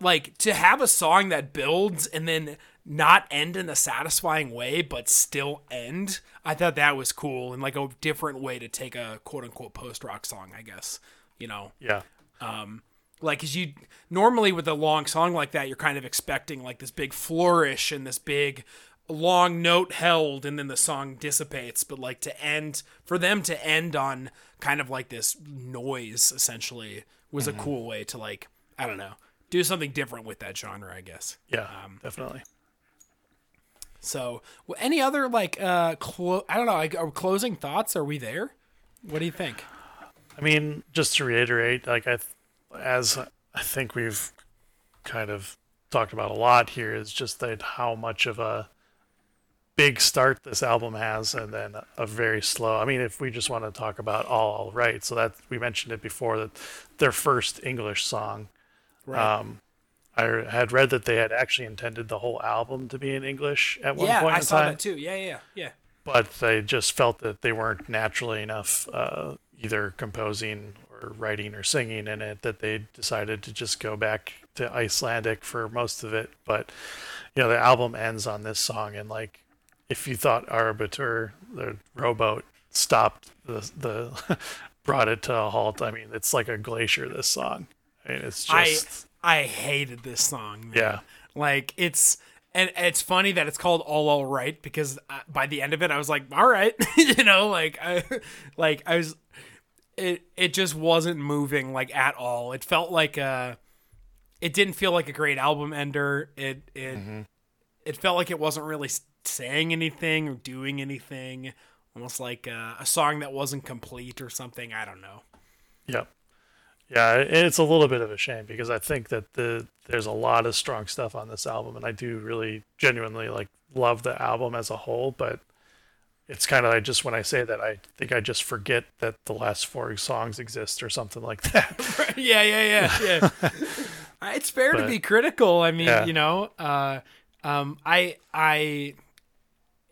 like to have a song that builds and then not end in a satisfying way but still end i thought that was cool and like a different way to take a quote unquote post rock song i guess you know? Yeah, Um, like cause you normally with a long song like that you're kind of expecting like this big flourish and this big long note held and then the song dissipates but like to end for them to end on kind of like this noise essentially was a cool way to like i don't know do something different with that genre i guess. Yeah, Um, definitely. So any other like uh clo- i don't know like are closing thoughts are we there what do you think I mean, just to reiterate, like I, th- as I think we've kind of talked about a lot here is just that how much of a big start this album has and then a very slow. I mean, if we just want to talk about All Right, so that we mentioned it before that their first English song. Right. Um, I had read that they had actually intended the whole album to be in English at one yeah, point Yeah, I saw time, that too. Yeah, yeah, yeah. but they just felt that they weren't naturally enough uh, either composing or writing or singing in it that they decided to just go back to Icelandic for most of it. But you know, the album ends on this song, and like if you thought Ára bátur, the rowboat, stopped the the [laughs] brought it to a halt. I mean, it's like a glacier. This song. I mean, it's just I I hated this song. Man. yeah, Like it's and it's funny that it's called All All Right because uh, by the end of it I was like, all right, [laughs] you know, like I like I was it it just wasn't moving like at all. It felt like a it didn't feel like a great album ender. It it it felt like it wasn't really saying anything or doing anything. Almost like a, a song that wasn't complete or something. I don't know. Yep. Yeah, it's a little bit of a shame because I think that the there's a lot of strong stuff on this album, and I do really genuinely like love the album as a whole. But it's kind of I just when I say that I think I just forget that the last four songs exist or something like [laughs] that. [laughs] yeah, yeah, yeah, yeah. [laughs] It's fair to be critical. I mean, Yeah. you know, uh, um, I, I,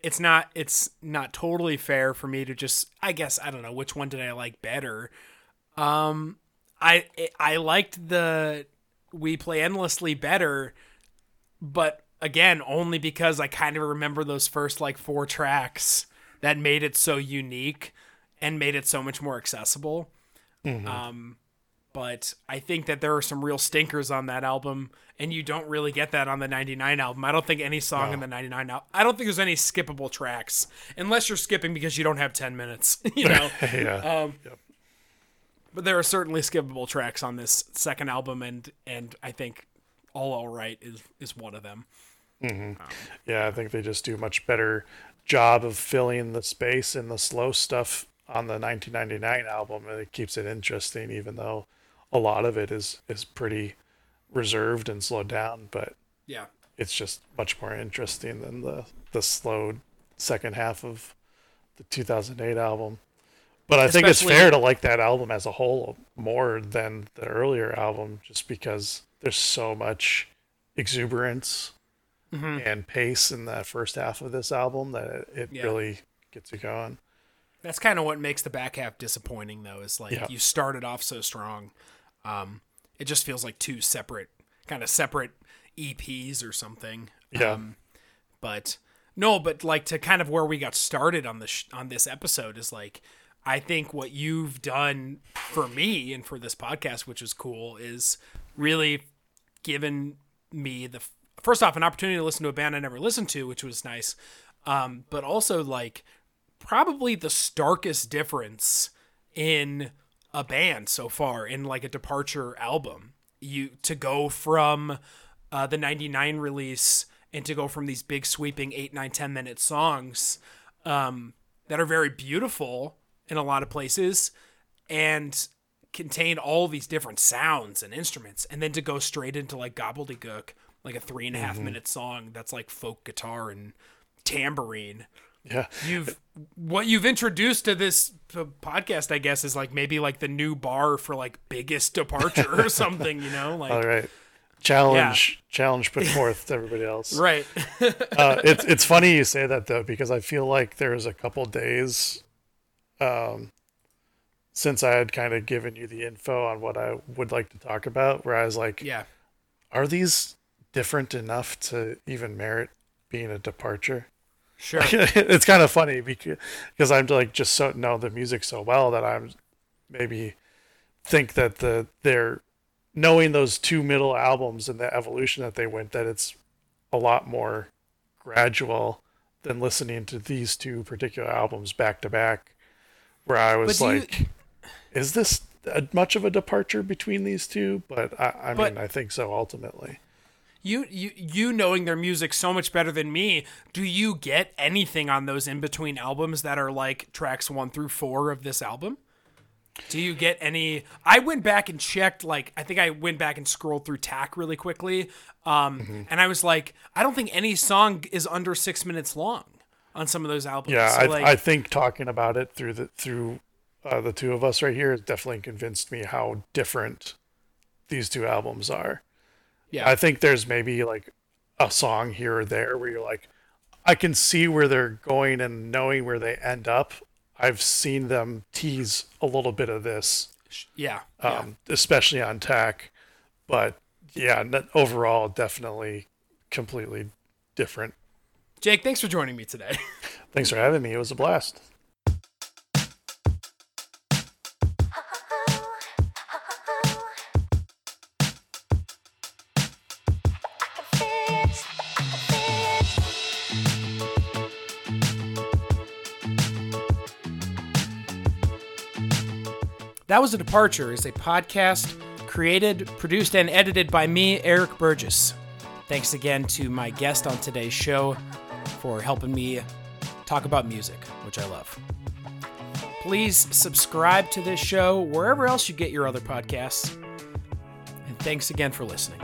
it's not, it's not totally fair for me to just, I guess, I don't know which one did I like better. Um, I, I liked the we play endlessly better, but again, only because I kind of remember those first like four tracks that made it so unique and made it so much more accessible. Um, but I think that there are some real stinkers on that album, and you don't really get that on the 99 album. I don't think any song in the 99 album, I don't think there's any skippable tracks, unless you're skipping because you don't have 10 minutes, [laughs] you know? [laughs] yeah. Um, but there are certainly skippable tracks on this second album, and and I think All All Right is is one of them. Mm-hmm. Um, yeah, I think they just do a much better job of filling the space in the slow stuff on the 1999 album, and it keeps it interesting, even though a lot of it is is pretty reserved and slowed down. But Yeah, it's just much more interesting than the the slowed second half of the 2008 album. But I think it's fair to like that album as a whole more than the earlier album, just because there's so much exuberance Mm-hmm. and pace in the first half of this album that it, Yeah. really gets you going. that's kind of what makes the back half disappointing, though. Is like Yeah. you started off so strong, um, it just feels like two separate, kind of separate EPs or something. Yeah. Um, but no, but like to kind of where we got started on this sh- on this episode is like I think what you've done for me and for this podcast, which is cool, is really given me the first off an opportunity to listen to a band I never listened to, which was nice. Um, but also like probably the starkest difference in a band so far in like a departure album. You to go from uh, the 99 release and to go from these big sweeping 8 9 10 minute songs um, that are very beautiful in a lot of places and contain all these different sounds and instruments and then to go straight into like gobbledigook like a three and a half minute song that's like folk guitar and tambourine Yeah. you've what you've introduced to this podcast i guess is like maybe like the new bar for like biggest departure or [laughs] something you know like All right. Challenge challenge put [laughs] forth to everybody else. right uh, it's it's funny you say that though because I feel like there's a couple days um since I had kind of given you the info on what I would like to talk about where I was like yeah. Are these different enough to even merit being a departure? Sure. [laughs] It's kind of funny because because I'm like just so know the music so well that I'm maybe think that the they're knowing those two middle albums and the evolution that they went that it's a lot more gradual than listening to these two particular albums back to back where I was do you- like is this a, much of a departure between these two but I, I But- mean I think so ultimately you you you knowing their music so much better than me do you get anything on those in between albums that are like tracks one through four of this album Do you get any? I went back and checked. Like, I think I went back and scrolled through Takk really quickly, um, Mm-hmm. and I was like, I don't think any song is under six minutes long on some of those albums. Yeah, So, I, like, I think talking about it through the through uh, the two of us right here has definitely convinced me how different these two albums are. yeah, I think there's maybe like a song here or there where you're like, I can see where they're going and knowing where they end up. I've seen them tease a little bit of this, yeah, yeah. um, especially on Takk, but yeah, overall, definitely completely different. Jake, thanks for joining me today. [laughs] Thanks for having me. It was a blast. That Was a Departure is a podcast created, produced, and edited by me, Erik Burgess. Thanks again to my guest on today's show for helping me talk about music, which I love. Please subscribe to this show wherever else you get your other podcasts. And thanks again for listening.